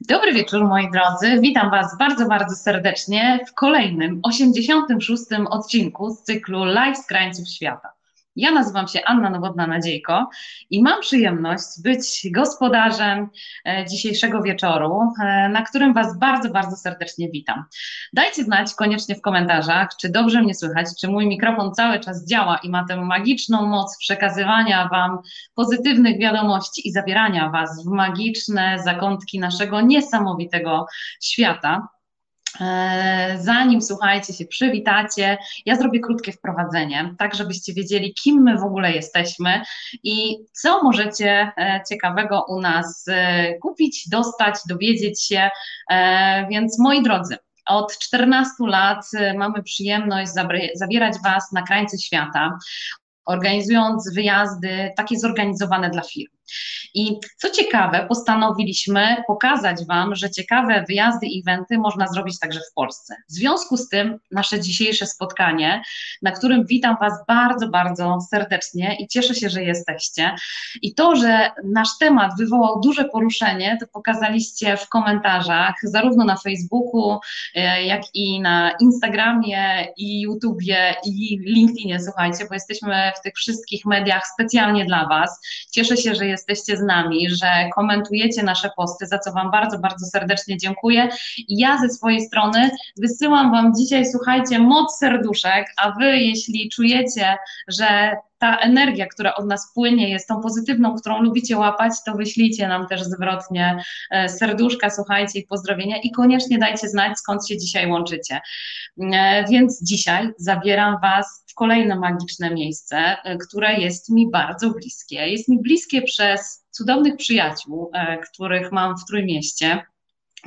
Dobry wieczór moi drodzy, witam Was bardzo, bardzo serdecznie w kolejnym 86. odcinku z cyklu Live z krańców świata. Ja nazywam się Anna Nowodna-Nadziejko i mam przyjemność być gospodarzem e, dzisiejszego wieczoru, e, na którym Was bardzo, bardzo serdecznie witam. Dajcie znać koniecznie w komentarzach, czy dobrze mnie słychać, czy mój mikrofon cały czas działa i ma tę magiczną moc przekazywania Wam pozytywnych wiadomości i zabierania Was w magiczne zakątki naszego niesamowitego świata. E, zanim słuchajcie się, przywitacie, ja zrobię krótkie wprowadzenie, tak żebyście wiedzieli, kim my w ogóle jesteśmy i co możecie e, ciekawego u nas e, kupić, dostać, dowiedzieć się. Więc moi drodzy, od 14 lat mamy przyjemność zabierać Was na krańce świata, organizując wyjazdy takie zorganizowane dla firm. I co ciekawe, postanowiliśmy pokazać Wam, że ciekawe wyjazdy i eventy można zrobić także w Polsce. W związku z tym nasze dzisiejsze spotkanie, na którym witam Was bardzo, bardzo serdecznie i cieszę się, że jesteście. I to, że nasz temat wywołał duże poruszenie, to pokazaliście w komentarzach, zarówno na Facebooku, e, jak i na Instagramie, i YouTubie, i LinkedInie, słuchajcie, bo jesteśmy w tych wszystkich mediach specjalnie dla Was. Cieszę się, że jesteście z nami, że komentujecie nasze posty, za co Wam bardzo, bardzo serdecznie dziękuję. I ja ze swojej strony wysyłam Wam dzisiaj, słuchajcie, moc serduszek, a Wy, jeśli czujecie, że ta energia, która od nas płynie, jest tą pozytywną, którą lubicie łapać, to wyślijcie nam też zwrotnie e, serduszka, słuchajcie i pozdrowienia i koniecznie dajcie znać, skąd się dzisiaj łączycie. E, więc dzisiaj zabieram Was w kolejne magiczne miejsce, e, które jest mi bardzo bliskie. Jest mi bliskie przez cudownych przyjaciół, których mam w Trójmieście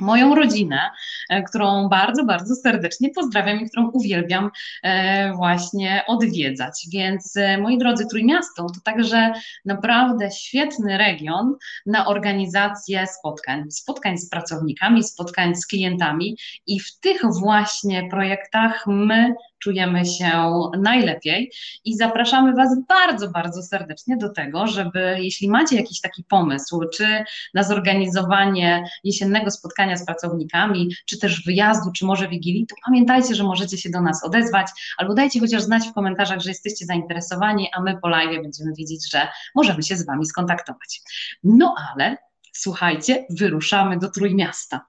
moją rodzinę, e, którą bardzo, bardzo serdecznie pozdrawiam i którą uwielbiam e, właśnie odwiedzać. Więc e, moi drodzy, Trójmiasto to także naprawdę świetny region na organizację spotkań, spotkań z pracownikami, spotkań z klientami i w tych właśnie projektach my czujemy się najlepiej i zapraszamy Was bardzo, bardzo serdecznie do tego, żeby jeśli macie jakiś taki pomysł, czy na zorganizowanie jesiennego spotkania z pracownikami, czy też wyjazdu, czy może wigilii, to pamiętajcie, że możecie się do nas odezwać albo dajcie chociaż znać w komentarzach, że jesteście zainteresowani, a my po live będziemy wiedzieć, że możemy się z Wami skontaktować. No ale słuchajcie, wyruszamy do Trójmiasta.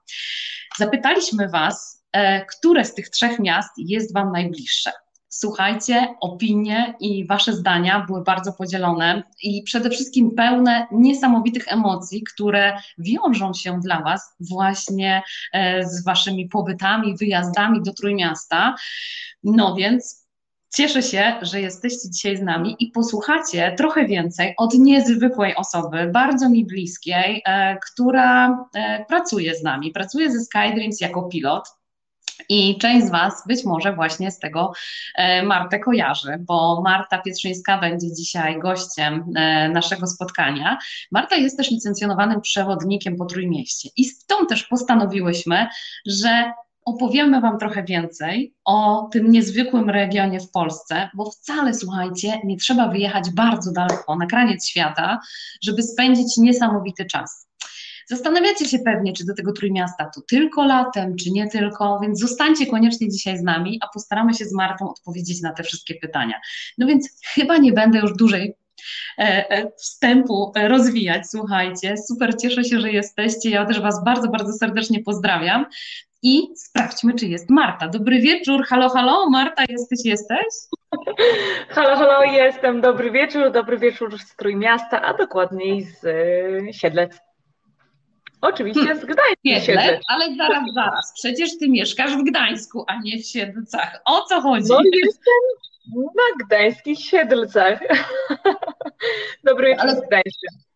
Zapytaliśmy Was, które z tych trzech miast jest Wam najbliższe? Słuchajcie, opinie i Wasze zdania były bardzo podzielone i przede wszystkim pełne niesamowitych emocji, które wiążą się dla Was właśnie e, z Waszymi pobytami, wyjazdami do Trójmiasta. No więc Cieszę się, że jesteście dzisiaj z nami i posłuchacie trochę więcej od niezwykłej osoby, bardzo mi bliskiej, e, która pracuje z nami. Pracuje ze Skydreams jako pilot. I część z Was być może właśnie z tego e, Martę kojarzy, bo Marta Pietrzyńska będzie dzisiaj gościem e, naszego spotkania. Marta jest też licencjonowanym przewodnikiem po Trójmieście i stąd też postanowiłyśmy, że opowiemy Wam trochę więcej o tym niezwykłym regionie w Polsce, bo wcale, słuchajcie, nie trzeba wyjechać bardzo daleko, na kraniec świata, żeby spędzić niesamowity czas. Zastanawiacie się pewnie, czy do tego Trójmiasta to tylko latem, czy nie tylko, więc zostańcie koniecznie dzisiaj z nami, a postaramy się z Martą odpowiedzieć na te wszystkie pytania. No więc chyba nie będę już dłużej e, e, wstępu rozwijać. Słuchajcie, super cieszę się, że jesteście. Ja też Was bardzo, bardzo serdecznie pozdrawiam. I sprawdźmy, czy jest Marta. Dobry wieczór. Halo, halo. Marta, jesteś, jesteś? Halo, halo, jestem. Dobry wieczór. Dobry wieczór z Trójmiasta, a dokładniej z e, Siedlec. Oczywiście hmm. z Gdańsku Siedlec, ale zaraz, zaraz. Przecież ty mieszkasz w Gdańsku, a nie w Siedlcach. O co chodzi? No jestem na gdańskich Siedlcach. Dobry wieczór ale... z Gdańska.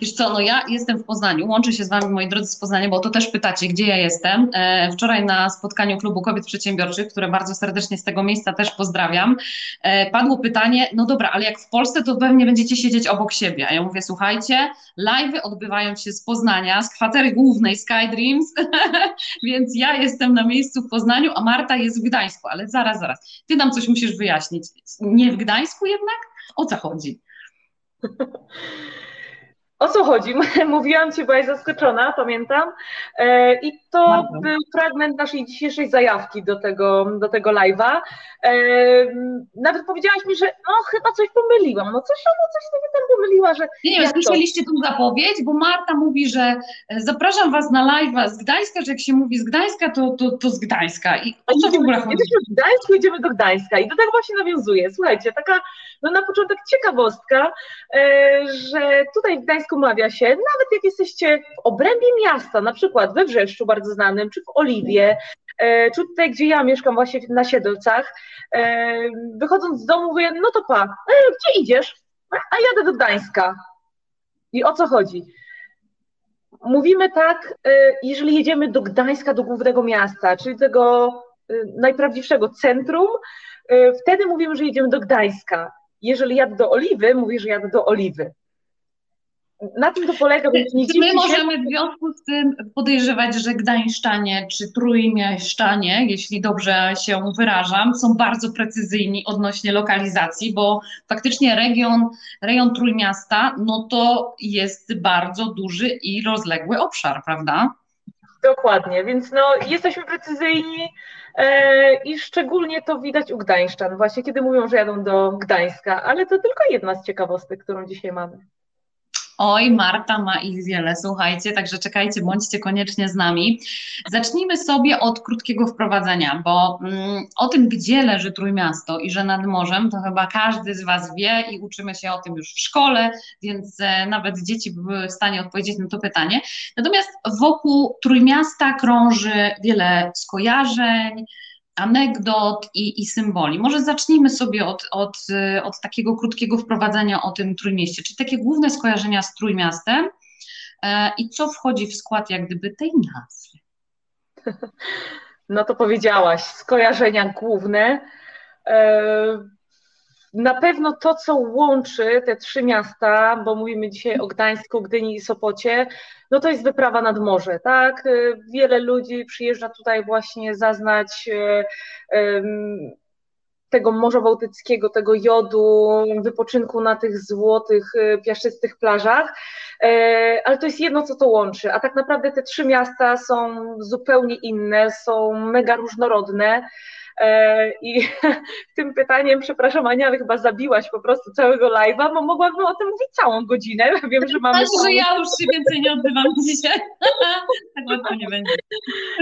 Wiesz co, no ja jestem w Poznaniu, łączę się z Wami, moi drodzy, z Poznania, bo to też pytacie, gdzie ja jestem. E, wczoraj na spotkaniu Klubu Kobiet Przedsiębiorczych, które bardzo serdecznie z tego miejsca też pozdrawiam, e, padło pytanie, no dobra, ale jak w Polsce, to pewnie będziecie siedzieć obok siebie. A ja mówię, słuchajcie, live'y odbywają się z Poznania, z kwatery głównej Skydreams, więc ja jestem na miejscu w Poznaniu, a Marta jest w Gdańsku, ale zaraz, zaraz, Ty nam coś musisz wyjaśnić. Nie w Gdańsku jednak? O co chodzi? o co chodzi? Mówiłam Ci, byłaś zaskoczona, pamiętam. E, I to Bardzo. był fragment naszej dzisiejszej zajawki do tego, do tego live'a. E, nawet powiedziałaś mi, że no chyba coś pomyliłam. No coś ona coś sobie tam pomyliła, że. Nie, nie, słyszeliście tą zapowiedź, bo Marta mówi, że e, zapraszam Was na live'a z Gdańska, że jak się mówi z Gdańska, to, to, to z Gdańska. I o co w ogóle chodzi? Jesteśmy w Gdańsku, idziemy do Gdańska. I do tego właśnie nawiązuje. Słuchajcie, taka no na początek ciekawostka, że tutaj w Gdańsku mawia się, nawet jak jesteście w obrębie miasta, na przykład we Wrzeszczu bardzo znanym, czy w Oliwie, e, czy tutaj, gdzie ja mieszkam właśnie na Siedlcach, e, wychodząc z domu mówię, no to pa, e, gdzie idziesz? A jadę do Gdańska. I o co chodzi? Mówimy tak, jeżeli jedziemy do Gdańska, do głównego miasta, czyli tego najprawdziwszego centrum, wtedy mówimy, że jedziemy do Gdańska. Jeżeli jadę do Oliwy, mówię, że jadę do Oliwy na tym to polega, więc nie Czy my możemy w związku z tym podejrzewać, że Gdańszczanie czy Trójmieszczanie, jeśli dobrze się wyrażam, są bardzo precyzyjni odnośnie lokalizacji, bo faktycznie region, rejon Trójmiasta, no to jest bardzo duży i rozległy obszar, prawda? Dokładnie, więc no, jesteśmy precyzyjni e, i szczególnie to widać u Gdańszczan, właśnie kiedy mówią, że jadą do Gdańska, ale to tylko jedna z ciekawostek, którą dzisiaj mamy. Oj, Marta ma ich wiele, słuchajcie, także czekajcie, bądźcie koniecznie z nami. Zacznijmy sobie od krótkiego wprowadzenia, bo mm, o tym, gdzie leży Trójmiasto i że nad morzem, to chyba każdy z Was wie i uczymy się o tym już w szkole, więc e, nawet dzieci były w stanie odpowiedzieć na to pytanie. Natomiast wokół Trójmiasta krąży wiele skojarzeń, anegdot i, i symboli. Może zacznijmy sobie od, od, od takiego krótkiego wprowadzenia o tym Trójmieście, czyli takie główne skojarzenia z Trójmiastem e, i co wchodzi w skład jak gdyby tej nazwy. No to powiedziałaś, skojarzenia główne. E, na pewno to, co łączy te trzy miasta, bo mówimy dzisiaj o Gdańsku, Gdyni i Sopocie, no to jest wyprawa nad morze, tak? Wiele ludzi przyjeżdża tutaj właśnie zaznać e, tego Morza Bałtyckiego, tego jodu, wypoczynku na tych złotych, e, piaszczystych plażach, ale to jest jedno, co to łączy, a tak naprawdę te trzy miasta są zupełnie inne, są mega różnorodne, I tym pytaniem, przepraszam Ania, ale chyba zabiłaś po prostu całego live'a, bo mogłabym o tym mówić całą godzinę. Wiem, że mamy... Znaczy, że ja już się więcej nie oddywam dzisiaj. tak łatwo nie będzie.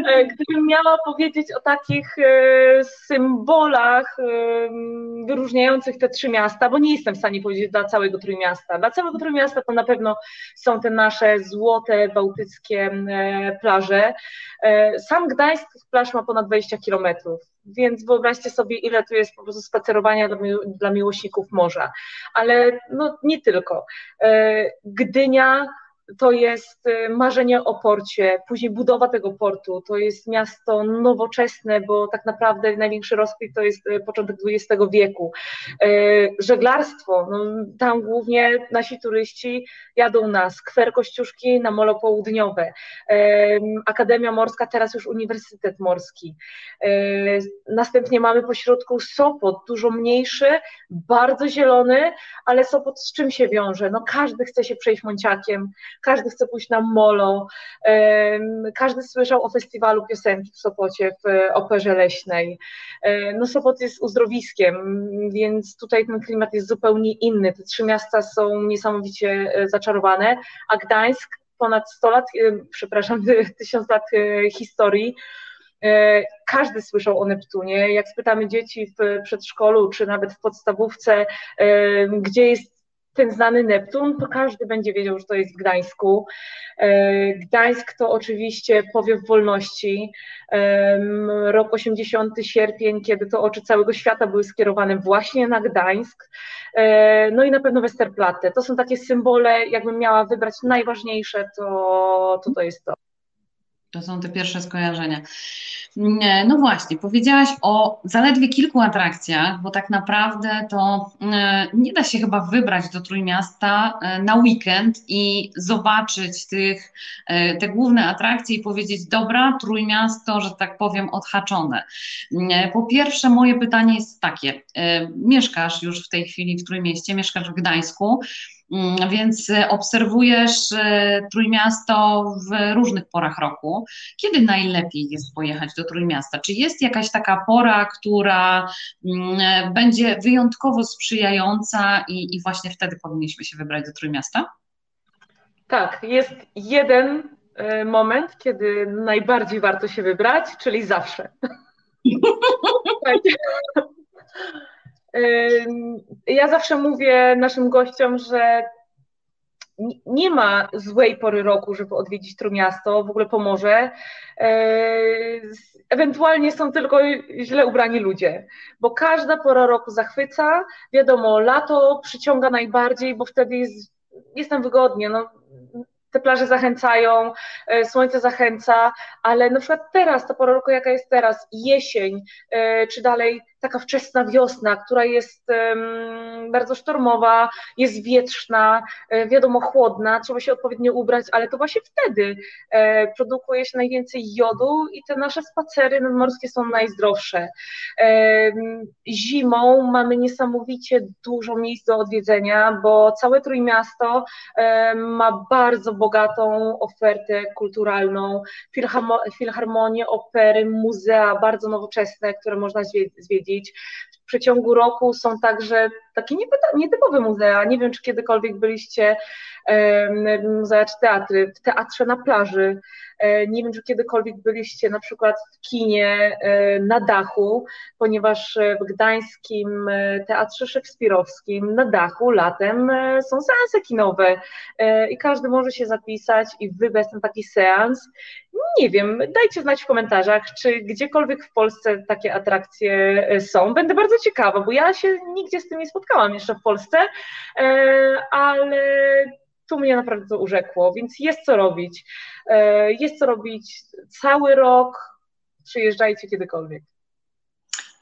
E, gdybym miała powiedzieć o takich e, symbolach wyróżniających te trzy miasta, bo nie jestem w stanie powiedzieć dla całego Trójmiasta. Dla całego Trójmiasta to na pewno są te nasze złote, bałtyckie plaże. Sam Gdańsk plaż ma ponad 20 kilometrów więc wyobraźcie sobie, ile tu jest po prostu spacerowania dla, mi dla miłośników morza. Ale no, nie tylko. E, Gdynia to jest y, marzenie o porcie, później budowa tego portu, to jest miasto nowoczesne, bo tak naprawdę największy rozkwit to jest y, początek XX wieku. Y, żeglarstwo, no, tam głównie nasi turyści jadą na skwer Kościuszki, na Molo Południowe, Akademia Morska, teraz już Uniwersytet Morski. Następnie mamy pośrodku Sopot, dużo mniejszy, bardzo zielony, ale Sopot z czym się wiąże? No każdy chce się przejść Monciakiem, każdy chce pójść na molo, każdy słyszał o festiwalu piosenki w Sopocie w Operze Leśnej. E, no Sopot jest uzdrowiskiem, więc tutaj ten klimat jest zupełnie inny. Te trzy miasta są niesamowicie e, zaczarowane, a Gdańsk ponad 100 lat, e, przepraszam, tysiąc lat historii, każdy słyszał o Neptunie. Jak spytamy dzieci w przedszkolu, czy nawet w podstawówce, gdzie jest ten znany Neptun, to każdy będzie wiedział, że to jest w Gdańsku. E, Gdańsk to oczywiście powiew wolności. Rok 80, sierpień, kiedy to oczy całego świata były skierowane właśnie na Gdańsk. E, no i na pewno Westerplatte. To są takie symbole, jakbym miała wybrać najważniejsze, to to, to jest to. To są te pierwsze skojarzenia. No właśnie, powiedziałaś o zaledwie kilku atrakcjach, bo tak naprawdę to e, nie da się chyba wybrać do Trójmiasta e, na weekend i zobaczyć tych, e, te główne atrakcje i powiedzieć, dobra, Trójmiasto, że tak powiem, odhaczone. Po pierwsze, moje pytanie jest takie, mieszkasz już w tej chwili w Trójmieście, mieszkasz w Gdańsku, więc obserwujesz Trójmiasto w różnych porach roku. Kiedy najlepiej jest pojechać do Trójmiasta? Czy jest jakaś taka pora, która mm, będzie wyjątkowo sprzyjająca i, i właśnie wtedy powinniśmy się wybrać do Trójmiasta? Tak, jest jeden e, moment, kiedy najbardziej warto się wybrać, czyli zawsze. ja zawsze mówię naszym gościom, że nie ma złej pory roku, żeby odwiedzić Trójmiasto, w ogóle Pomorze. Ewentualnie są tylko źle ubrani ludzie, bo każda pora roku zachwyca. Wiadomo, lato przyciąga najbardziej, bo wtedy jest, jest tam wygodnie. No, te plaże zachęcają, e, słońce zachęca, ale na przykład teraz, ta pora roku jaka jest teraz, jesień, e, czy dalej taka wczesna wiosna, która jest bardzo sztormowa, jest wietrzna, e, wiadomo, chłodna, trzeba się odpowiednio ubrać, ale to właśnie wtedy e, produkuje się najwięcej jodu i te nasze spacery nadmorskie są najzdrowsze. Zimą mamy niesamowicie dużo miejsc do odwiedzenia, bo całe Trójmiasto ma bardzo bogatą ofertę kulturalną, filharmonię, opery, muzea bardzo nowoczesne, które można zwiedzić платить w przeciągu roku są także takie nietypowe muzea. Nie wiem, czy kiedykolwiek byliście muzea czy teatry, w teatrze na plaży. E, nie wiem, czy kiedykolwiek byliście na przykład w kinie e, na dachu, ponieważ w Gdańskim e, Teatrze Szekspirowskim na dachu latem są seanse kinowe i każdy może się zapisać i wybrać ten taki seans. Nie wiem, dajcie znać w komentarzach, czy gdziekolwiek w Polsce takie atrakcje są. Będę bardzo ciekawa, bo ja się nigdzie z tym nie spotkałam jeszcze w Polsce, ale tu mnie naprawdę to urzekło, więc jest co robić. E, jest co robić cały rok. Przyjeżdżajcie kiedykolwiek.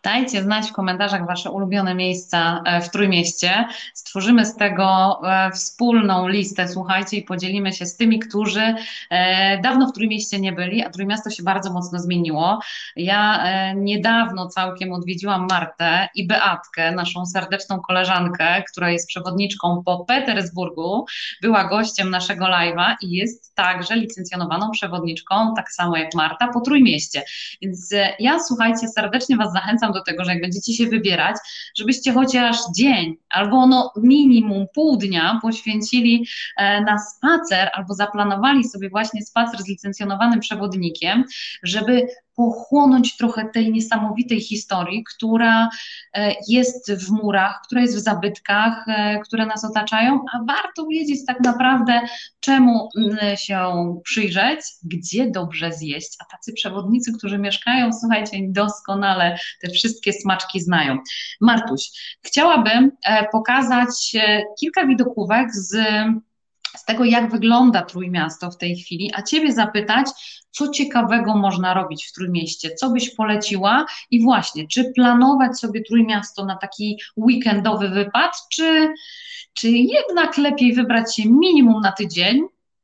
Dajcie znać w komentarzach Wasze ulubione miejsca e, w Trójmieście. Stworzymy z tego e, wspólną listę, słuchajcie, i podzielimy się z tymi, którzy e, dawno w Trójmieście nie byli, a Trójmiasto się bardzo mocno zmieniło. Ja niedawno całkiem odwiedziłam Martę i Beatkę, naszą serdeczną koleżankę, która jest przewodniczką po Petersburgu, była gościem naszego live'a i jest także licencjonowaną przewodniczką, tak samo jak Marta, po Trójmieście. Więc ja, słuchajcie, serdecznie Was zachęcam do tego, że jak będziecie się wybierać, żebyście chociaż dzień albo no minimum pół dnia poświęcili e, na spacer albo zaplanowali sobie właśnie spacer z licencjonowanym przewodnikiem, żeby pochłonąć trochę tej niesamowitej historii, która e, jest w murach, która jest w zabytkach, e, które nas otaczają, a warto wiedzieć tak naprawdę, czemu się przyjrzeć, gdzie dobrze zjeść, a tacy przewodnicy, którzy mieszkają, słuchajcie, doskonale te wszystkie smaczki znają. Martuś, chciałabym e, pokazać kilka widokówek z z tego, jak wygląda Trójmiasto w tej chwili, a Ciebie zapytać, co ciekawego można robić w Trójmieście, co byś poleciła? I właśnie, czy planować sobie Trójmiasto na taki weekendowy wypad, czy, czy jednak lepiej wybrać się minimum na tydzień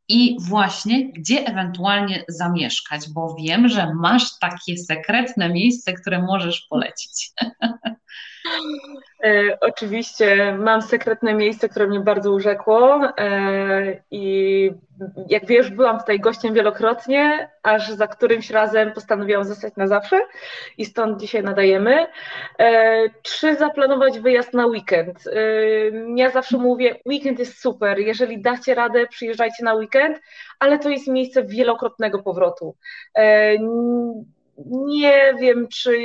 i właśnie gdzie ewentualnie zamieszkać, bo wiem, że masz takie sekretne miejsce, które możesz polecić. E, oczywiście mam sekretne miejsce, które mnie bardzo urzekło e, i jak wiesz, byłam tutaj gościem wielokrotnie, aż za którymś razem postanowiłam zostać na zawsze i stąd dzisiaj nadajemy. E, czy zaplanować wyjazd na weekend? Ja zawsze mówię, weekend jest super, jeżeli dacie radę, przyjeżdżajcie na weekend, ale to jest miejsce wielokrotnego powrotu nie wiem, czy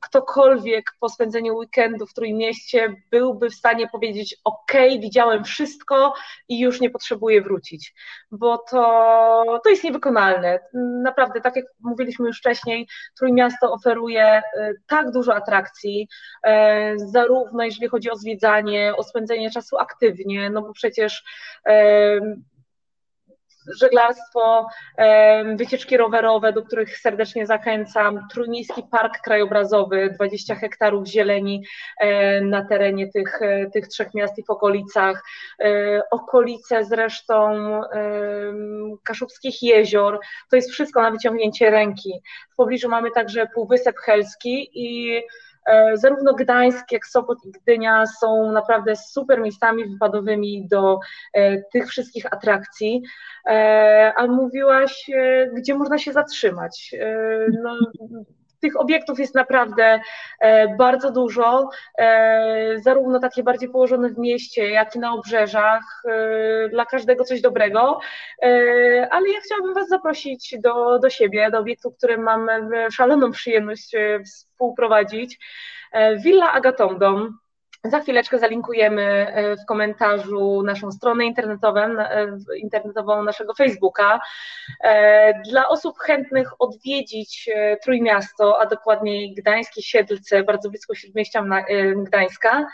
ktokolwiek po spędzeniu weekendu w Trójmieście byłby w stanie powiedzieć: OK, widziałem wszystko i już nie potrzebuję wrócić, bo to, to jest niewykonalne. Naprawdę, tak jak mówiliśmy już wcześniej, Trójmiasto oferuje e, tak dużo atrakcji, e, zarówno jeżeli chodzi o zwiedzanie, o spędzenie czasu aktywnie, no bo przecież e, żeglarstwo, wycieczki rowerowe, do których serdecznie zachęcam, Trójmiejski Park Krajobrazowy, 20 hektarów zieleni na terenie tych, tych trzech miast i w okolicach, e, okolice zresztą Kaszubskich Jezior, to jest wszystko na wyciągnięcie ręki. W pobliżu mamy także Półwysep Helski i Zarówno Gdańsk, jak Sopot i Gdynia są naprawdę super miejscami wypadowymi do tych wszystkich atrakcji. A mówiłaś, gdzie można się zatrzymać. No, tych obiektów jest naprawdę e, bardzo dużo, e, zarówno takie bardziej położone w mieście, jak i na obrzeżach, e, dla każdego coś dobrego, ale ja chciałabym Was zaprosić do, do siebie, do obiektu, który mam szaloną przyjemność współprowadzić. Villa Agatomdom za chwileczkę zalinkujemy e, w komentarzu naszą stronę internetową, e, internetową naszego Facebooka. E, dla osób chętnych odwiedzić Trójmiasto, a dokładniej Gdańskie Siedlce, bardzo blisko Śródmieścia Gdańska,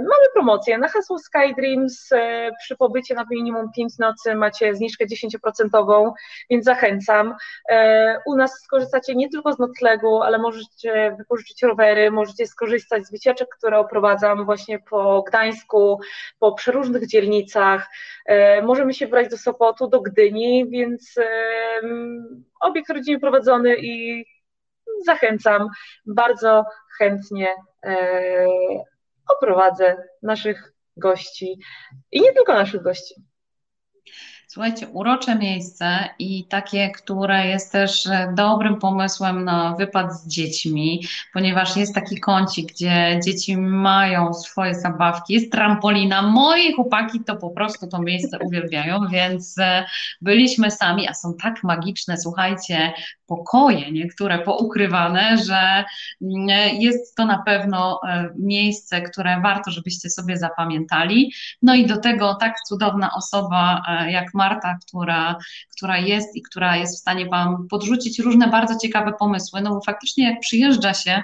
mamy promocję na hasło Skydreams. E, przy pobycie na minimum 5 nocy macie zniżkę 10%, więc zachęcam. E, u nas skorzystacie nie tylko z noclegu, ale możecie wypożyczyć rowery, możecie skorzystać z wycieczek, które oprowadzam właśnie po Gdańsku, po przeróżnych dzielnicach. Możemy się brać do Sopotu, do Gdyni, więc obiekt rodzinnie prowadzony i zachęcam bardzo chętnie oprowadzę naszych gości i nie tylko naszych gości. Słuchajcie, urocze miejsce i takie, które jest też e, dobrym pomysłem na wypad z dziećmi, ponieważ jest taki kącik, gdzie dzieci mają swoje zabawki, jest trampolina. Moi chłopaki to po prostu to miejsce uwielbiają, więc e, byliśmy sami, a są tak magiczne, słuchajcie, pokoje niektóre poukrywane, że mm, jest to na pewno e, miejsce, które warto, żebyście sobie zapamiętali. No i do tego tak cudowna osoba jak Marta, która, która jest i która jest w stanie Wam podrzucić różne bardzo ciekawe pomysły, no bo faktycznie jak przyjeżdża się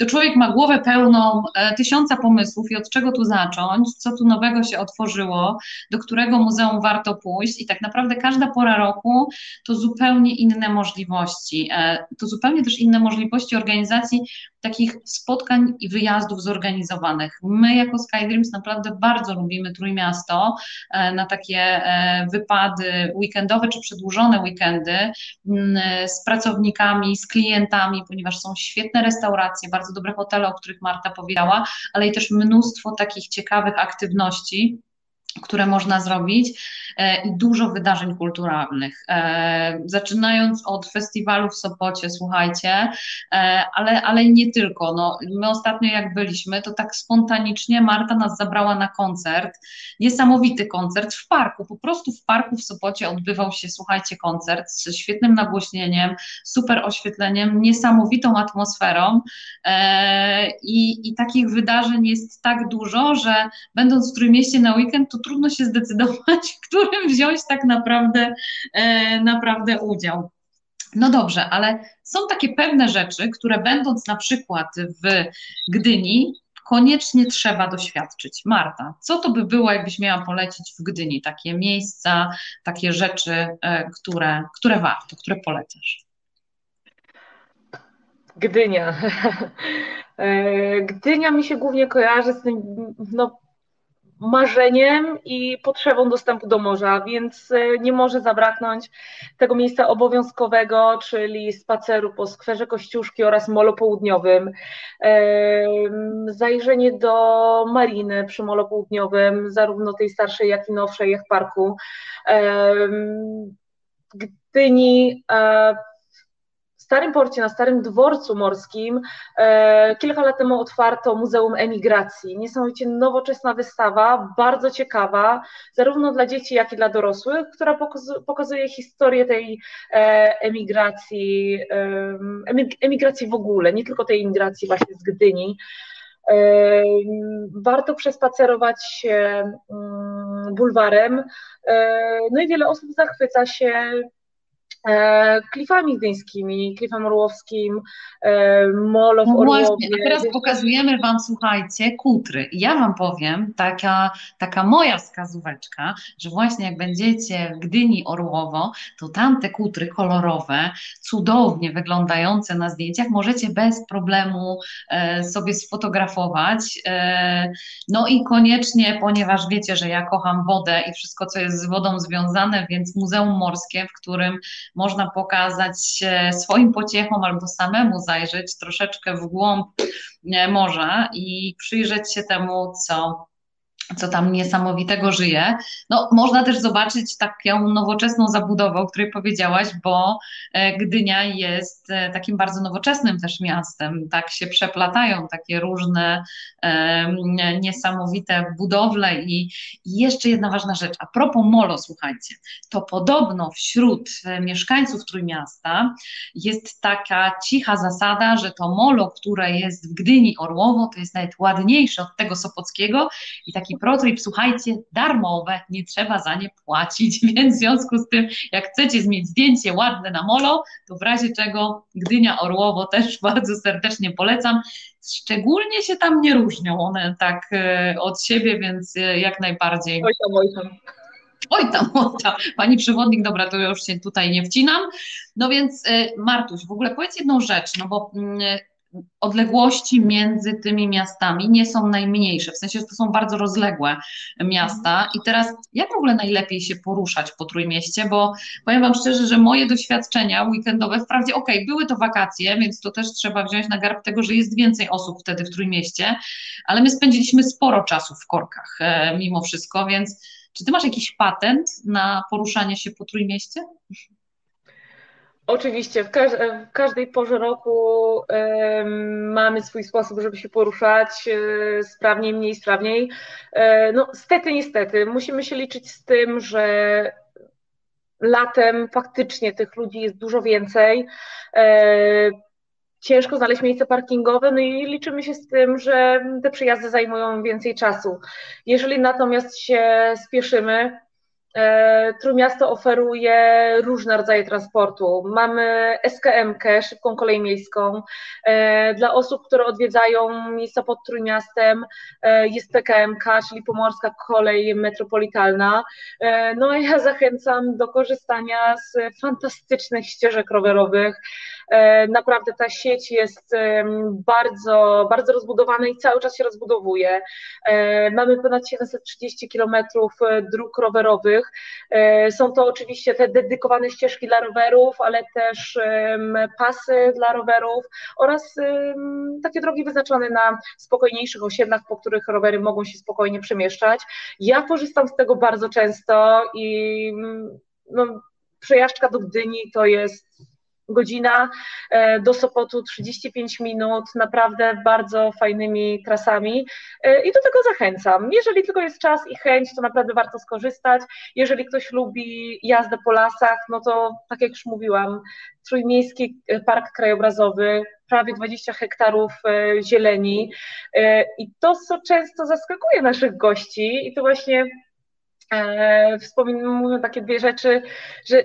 to człowiek ma głowę pełną e, tysiąca pomysłów i od czego tu zacząć, co tu nowego się otworzyło, do którego muzeum warto pójść i tak naprawdę każda pora roku to zupełnie inne możliwości, e, to zupełnie też inne możliwości organizacji takich spotkań i wyjazdów zorganizowanych. My jako SkyDreams naprawdę bardzo lubimy Trójmiasto e, na takie wypady weekendowe czy przedłużone weekendy z pracownikami, z klientami, ponieważ są świetne restauracje, bardzo dobre hotele, o których Marta powiedziała, ale i też mnóstwo takich ciekawych aktywności które można zrobić e, i dużo wydarzeń kulturalnych. E, zaczynając od festiwalu w Sopocie, słuchajcie, e, ale, ale nie tylko. No, my ostatnio jak byliśmy, to tak spontanicznie Marta nas zabrała na koncert. Niesamowity koncert w parku, po prostu w parku w Sopocie odbywał się, słuchajcie, koncert z świetnym nagłośnieniem, super oświetleniem, niesamowitą atmosferą i, i takich wydarzeń jest tak dużo, że będąc w Trójmieście na weekend, to trudno się zdecydować, w którym wziąć tak naprawdę, e, naprawdę udział. No dobrze, ale są takie pewne rzeczy, które będąc na przykład w Gdyni, koniecznie trzeba doświadczyć. Marta, co to by było, jakbyś miała polecić w Gdyni? Takie miejsca, takie rzeczy, e, które, które warto, które polecasz? Gdynia. E, Gdynia mi się głównie kojarzy z tym no, marzeniem i potrzebą dostępu do morza, więc e, nie może zabraknąć tego miejsca obowiązkowego, czyli spaceru po skwerze Kościuszki oraz molo południowym. Zajrzenie do mariny przy molo południowym, zarówno tej starszej, jak i nowszej, jak parku. Gdyni e, Starym Porcie, na Starym Dworcu Morskim e, kilka lat temu otwarto Muzeum Emigracji. Niesamowicie nowoczesna wystawa, bardzo ciekawa, zarówno dla dzieci, jak i dla dorosłych, która pokazuje historię tej e, emigracji, emigracji w ogóle, nie tylko tej emigracji właśnie z Gdyni. E, warto przespacerować się mm, bulwarem. No i wiele osób zachwyca się klifami gdyńskimi, klifem orłowskim, e, Molo w no Orłowie. Właśnie, a teraz pokazujemy Wam, słuchajcie, kutry. I ja Wam powiem, taka, taka moja wskazóweczka, że właśnie jak będziecie w Gdyni Orłowo, to tamte kutry kolorowe, cudownie wyglądające na zdjęciach, możecie bez problemu e, sobie sfotografować. No i koniecznie, ponieważ wiecie, że ja kocham wodę i wszystko, co jest z wodą związane, więc Muzeum Morskie, w którym można pokazać swoim pociechom albo samemu zajrzeć troszeczkę w głąb morza i przyjrzeć się temu, co co tam niesamowitego żyje. No, można też zobaczyć taką nowoczesną zabudowę, o której powiedziałaś, bo e, Gdynia jest e, takim bardzo nowoczesnym też miastem. Tak się przeplatają takie różne e, niesamowite budowle i, i jeszcze jedna ważna rzecz. A propos molo, słuchajcie, to podobno wśród e, mieszkańców Trójmiasta jest taka cicha zasada, że to molo, które jest w Gdyni Orłowo, to jest nawet ładniejsze od tego Sopockiego i taki ProTrip, słuchajcie, darmowe, nie trzeba za nie płacić, więc w związku z tym, jak chcecie mieć zdjęcie ładne na molo, to w razie czego Gdynia Orłowo też bardzo serdecznie polecam. Szczególnie się tam nie różnią one tak e, od siebie, więc e, jak najbardziej. Oj tam, oj tam. Oj tam, oj tam. Pani przewodnik, dobra, to już się tutaj nie wcinam. No więc e, Martuś, w ogóle powiedz jedną rzecz, no bo mm, odległości między tymi miastami nie są najmniejsze, w sensie, że to są bardzo rozległe miasta. I teraz, jak w ogóle najlepiej się poruszać po Trójmieście? Bo powiem Wam szczerze, że moje doświadczenia weekendowe, wprawdzie, okej, okay, były to wakacje, więc to też trzeba wziąć na garb tego, że jest więcej osób wtedy w Trójmieście, ale my spędziliśmy sporo czasu w korkach e, mimo wszystko, więc czy Ty masz jakiś patent na poruszanie się po Trójmieście? Oczywiście, w, każ w, każdej porze roku y, mamy swój sposób, żeby się poruszać y, sprawniej, mniej sprawniej. Y, no, stety, niestety, musimy się liczyć z tym, że latem faktycznie tych ludzi jest dużo więcej. Ciężko znaleźć miejsce parkingowe, no i liczymy się z tym, że te przejazdy zajmują więcej czasu. Jeżeli natomiast się spieszymy, E, Trójmiasto oferuje różne rodzaje transportu. Mamy SKM, szybką kolej miejską. E, dla osób, które odwiedzają miejsca pod Trójmiastem e, jest PKMK, czyli Pomorska Kolej Metropolitalna. No i ja zachęcam do korzystania z fantastycznych ścieżek rowerowych. Naprawdę ta sieć jest bardzo, bardzo rozbudowana i cały czas się rozbudowuje. Mamy ponad 730 kilometrów dróg rowerowych E, są to oczywiście te dedykowane ścieżki dla rowerów, ale też pasy dla rowerów oraz takie drogi wyznaczone na spokojniejszych osiedlach, po których rowery mogą się spokojnie przemieszczać. Ja korzystam z tego bardzo często i no, przejażdżka do Gdyni to jest godzina, e, do Sopotu 35 minut, naprawdę bardzo fajnymi trasami e, i do tego zachęcam. Jeżeli tylko jest czas i chęć, to naprawdę warto skorzystać. Jeżeli ktoś lubi jazdę po lasach, no to tak jak już mówiłam, Trójmiejski Park Krajobrazowy, prawie 20 hektarów e, zieleni i to, co często zaskakuje naszych gości i to właśnie wspominam, mówię takie dwie rzeczy, że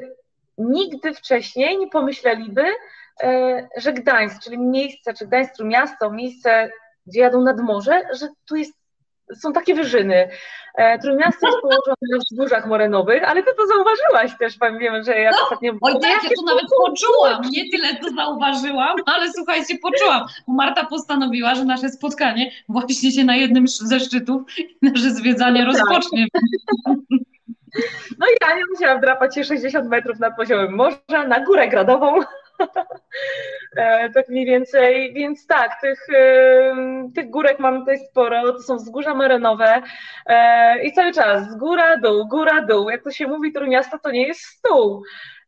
nigdy wcześniej nie pomyśleliby, e, że Gdańsk, czyli miejsce, czy Gdańsk, miasto, miejsce, gdzie jadą nad morze, że tu jest, są takie wyżyny. E, Trójmiasto jest położone na wzgórzach morenowych, ale ty to zauważyłaś też, wiem, że ja no, ostatnio... Oj tak, ja to nawet poczułam, nie tyle to zauważyłam, ale słuchajcie, poczułam. Marta postanowiła, że nasze spotkanie właśnie się na jednym ze szczytów nasze zwiedzanie tak. rozpocznie. No i ja nie musiałam drapać się 60 metrów nad poziomem morza na górę gradową. E, tak mniej więcej, więc tak, tych, tych górek mamy tutaj sporo, to są wzgórza marenowe e, i cały czas z góra, dół, góra, dół. Jak to się mówi, to miasto to nie jest stół.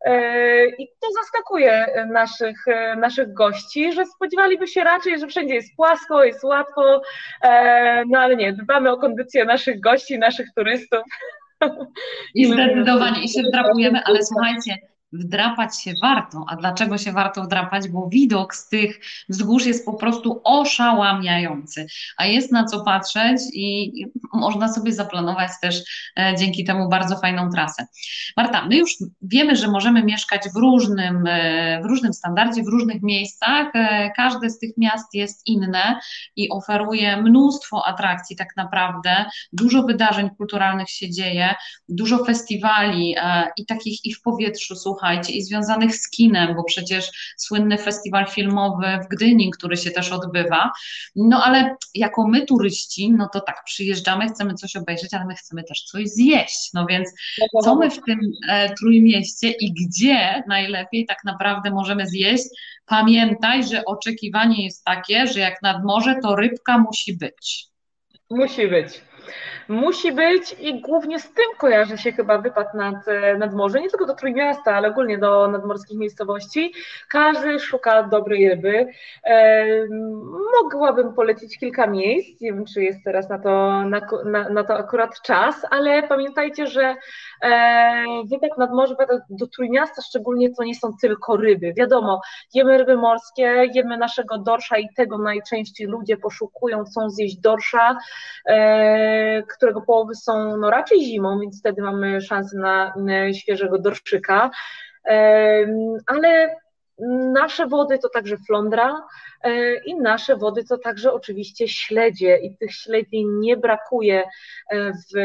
E, I to zaskakuje naszych, naszych gości, że spodziewaliby się raczej, że wszędzie jest płasko, jest łatwo, no ale nie, dbamy o kondycję naszych gości, naszych turystów. I zdecydowanie i się wdrapujemy, ale słuchajcie, wdrapać się warto. A dlaczego się warto wdrapać? Bo widok z tych wzgórz jest po prostu oszałamiający, a jest na co patrzeć i można sobie zaplanować też e, dzięki temu bardzo fajną trasę. Marta, my już wiemy, że możemy mieszkać w różnym, e, w różnym standardzie, w różnych miejscach. E, każde z tych miast jest inne i oferuje mnóstwo atrakcji tak naprawdę. Dużo wydarzeń kulturalnych się dzieje, dużo festiwali i takich i w powietrzu, słuchaj, słuchajcie, i związanych z kinem, bo przecież słynny festiwal filmowy w Gdyni, który się też odbywa. No ale jako my turyści, no to tak, przyjeżdżamy, chcemy coś obejrzeć, ale my chcemy też coś zjeść. No więc co my w tym e, Trójmieście i gdzie najlepiej tak naprawdę możemy zjeść? Pamiętaj, że oczekiwanie jest takie, że jak nad morze, to rybka musi być. Musi być musi być i głównie z tym kojarzy się chyba wypad nad, e, nad morze, nie tylko do Trójmiasta, ale ogólnie do nadmorskich miejscowości. Każdy szuka dobrej ryby. E, mogłabym polecić kilka miejsc, nie wiem, czy jest teraz na to, na, na, na to akurat czas, ale pamiętajcie, że e, wypad nad morze do Trójmiasta szczególnie to nie są tylko ryby. Wiadomo, jemy ryby morskie, jemy naszego dorsza i tego najczęściej ludzie poszukują, chcą zjeść dorsza, którego połowy są no, raczej zimą, więc wtedy mamy szansę na, świeżego dorszyka. Ale nasze wody to także flądra e, i nasze wody to także oczywiście śledzie i tych śledzi nie brakuje e, w,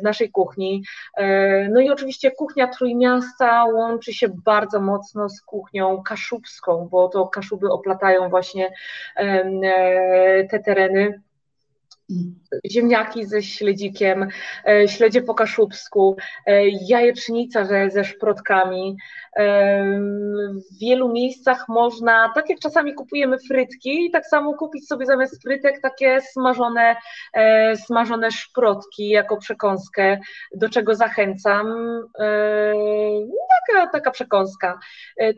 w naszej kuchni. E, no i oczywiście kuchnia Trójmiasta łączy się bardzo mocno z kuchnią kaszubską, bo to kaszuby oplatają właśnie te tereny ziemniaki ze śledzikiem, e, śledzie po kaszubsku, e, jajecznica ze, ze szprotkami. E, w wielu miejscach można, tak jak czasami kupujemy frytki, tak samo kupić sobie zamiast frytek takie smażone, smażone szprotki jako przekąskę, do czego zachęcam. Taka, taka przekąska.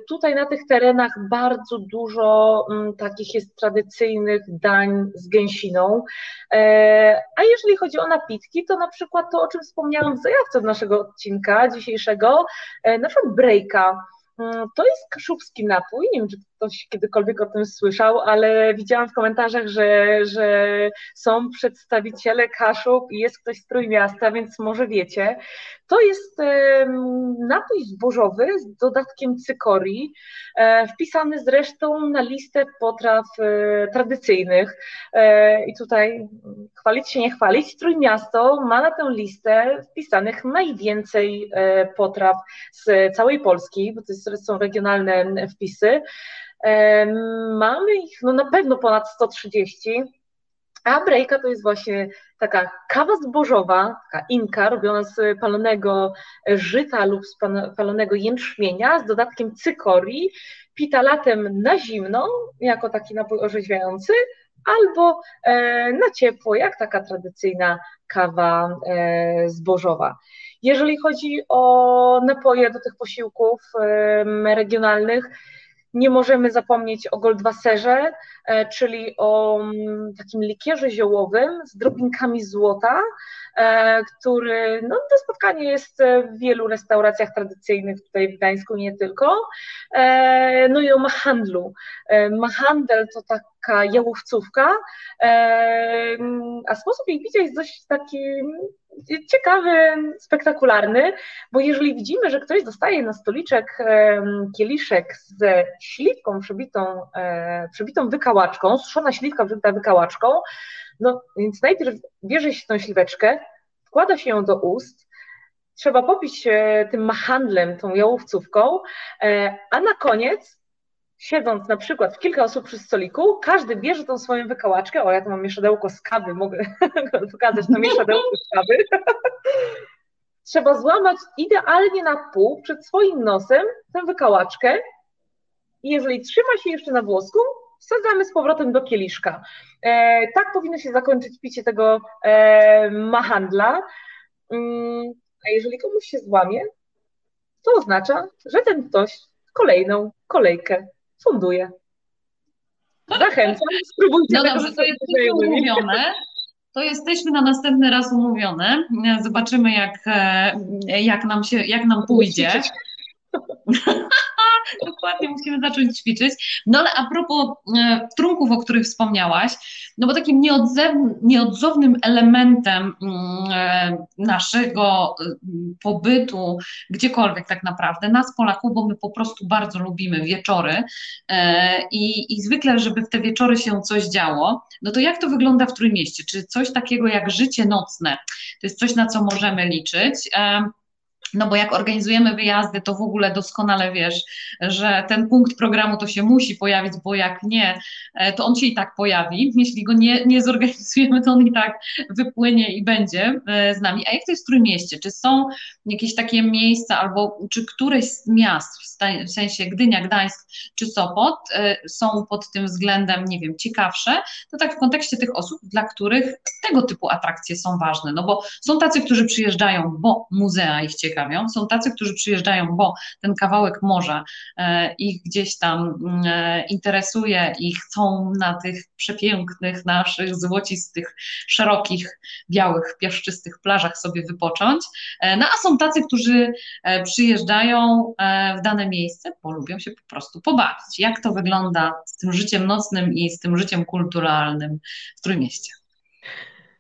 Tutaj na tych terenach bardzo dużo mm, takich jest tradycyjnych dań z gęsiną. A jeżeli chodzi o napitki, to na przykład to, o czym wspomniałam w zajawce naszego odcinka dzisiejszego, e, na przykład breaka. Mm, to jest kaszubski napój, nie wiem, czy ktoś kiedykolwiek o tym słyszał, ale widziałam w komentarzach, że, że są przedstawiciele Kaszub i jest ktoś z Trójmiasta, więc może wiecie. To jest napój zbożowy z dodatkiem cykorii, e, wpisany zresztą na listę potraw e, tradycyjnych. E, I tutaj chwalić się nie chwalić, Trójmiasto ma na tę listę wpisanych najwięcej potraw z całej Polski, bo to są regionalne wpisy. Mamy ich no na pewno ponad 130, a brejka to jest właśnie taka kawa zbożowa, taka inka, robiona z palonego żyta lub z palonego jęczmienia z dodatkiem cykorii, pita latem na zimno, jako taki napój orzeźwiający, albo e, na ciepło, jak taka tradycyjna kawa e, zbożowa. Jeżeli chodzi o napoje do tych posiłków regionalnych, nie możemy zapomnieć o goldwasserze, e, czyli o mm, takim likierze ziołowym z drobinkami złota, e, który, no to spotkanie jest w wielu restauracjach tradycyjnych tutaj w Gdańsku, nie tylko. E, no i o mahandlu. Mahandel to taka jałowcówka, a sposób jej picia jest dość taki ciekawy, spektakularny, bo jeżeli widzimy, że ktoś dostaje na stoliczek kieliszek ze śliwką przebitą, e, przebitą wykałaczką, suszona śliwka przebita wykałaczką, no więc najpierw bierze się tą śliweczkę, wkłada się ją do ust, trzeba popić tym machandlem, tą jałowcówką, e, a na koniec siedząc na przykład w kilka osób przy stoliku, każdy bierze tą swoją wykałaczkę, o ja tu mam mieszadełko z kawy, mogę pokazać to mieszadełko z kawy, trzeba złamać idealnie na pół przed swoim nosem tę wykałaczkę i jeżeli trzyma się jeszcze na włosku, wsadzamy z powrotem do kieliszka. E, tak powinno się zakończyć picie tego e, mahandla. Mm, a jeżeli komuś się złamie, to oznacza, że ten ktoś kolejną kolejkę funduję. Zachęcam, spróbujcie no dobrze, to jesteśmy umówione. To jesteśmy na następny raz umówione. Zobaczymy, jak, e, jak, nam, się, jak nam pójdzie. Dokładnie, musimy zacząć ćwiczyć. No ale a propos e, trunków, o których wspomniałaś, no bo takim nieodzownym elementem mm, e, naszego e, pobytu gdziekolwiek tak naprawdę, nas Polaków, bo my po prostu bardzo lubimy wieczory i, i zwykle, żeby w te wieczory się coś działo, no to jak to wygląda w Trójmieście? Czy coś takiego jak życie nocne, to jest coś, na co możemy liczyć? No bo jak organizujemy wyjazdy, to w ogóle doskonale wiesz, że ten punkt programu to się musi pojawić, bo jak nie, e, to on się i tak pojawi. Jeśli go nie, nie zorganizujemy, to on i tak wypłynie i będzie e, z nami. A jak to jest w Trójmieście? Czy są jakieś takie miejsca, albo czy któreś z miast, w sensie Gdynia, Gdańsk czy Sopot, e, są pod tym względem, nie wiem, ciekawsze? To tak w kontekście tych osób, dla których tego typu atrakcje są ważne. No bo są tacy, którzy przyjeżdżają, bo muzea ich ciekawe ciekawią. Są tacy, którzy przyjeżdżają, bo ten kawałek morza e, ich gdzieś tam mm, e, interesuje i chcą na tych przepięknych, naszych złocistych, szerokich, białych, piaszczystych plażach sobie wypocząć. E, no a są tacy, którzy przyjeżdżają w dane miejsce, bo lubią się po prostu pobawić. Jak to wygląda z tym życiem nocnym i z tym życiem kulturalnym w Trójmieście?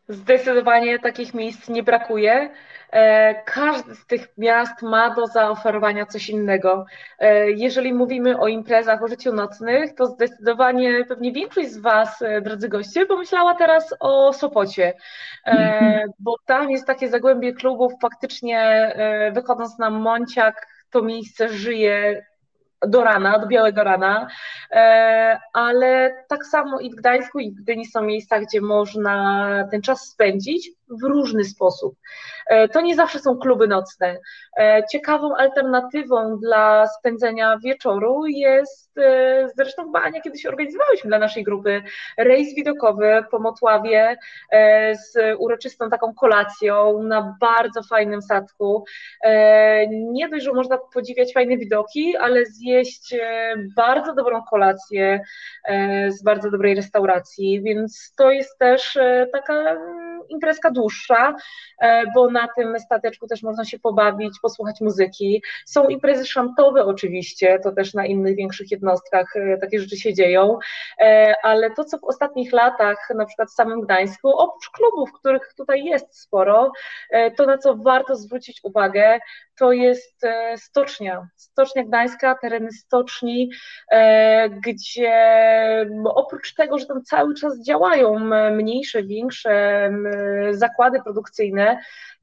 Zdecydowanie takich miejsc nie brakuje. E, każdy z tych miast ma do zaoferowania coś innego. E, jeżeli mówimy o imprezach, o życiu nocnych, to zdecydowanie pewnie większość z Was, e, drodzy goście, pomyślała teraz o Sopocie, bo tam jest takie zagłębie klubów, faktycznie wychodząc na Monciak, to miejsce żyje do rana, do białego rana, ale tak samo i w Gdańsku, i w Gdyni są miejsca, gdzie można ten czas spędzić w różny sposób. E, to nie zawsze są kluby nocne. E, ciekawą alternatywą dla spędzenia wieczoru jest, zresztą chyba Ania kiedyś organizowałyśmy dla naszej grupy, rejs widokowy po Motławie z uroczystą taką kolacją na bardzo fajnym statku. Nie dość, że można podziwiać fajne widoki, ale zjeść e, bardzo dobrą kolację e, z bardzo dobrej restauracji, więc to jest też e, taka mm, imprezka dłuższa, bo na tym stateczku też można się pobawić, posłuchać muzyki. Są imprezy szantowe oczywiście, to też na innych większych jednostkach takie rzeczy się dzieją, ale to, co w ostatnich latach, na przykład w samym Gdańsku, oprócz klubów, których tutaj jest sporo, to na co warto zwrócić uwagę, to jest stocznia. Stocznia Gdańska, teren tereny stoczni, e, gdzie oprócz tego, że tam cały czas działają mniejsze, większe zakłady produkcyjne,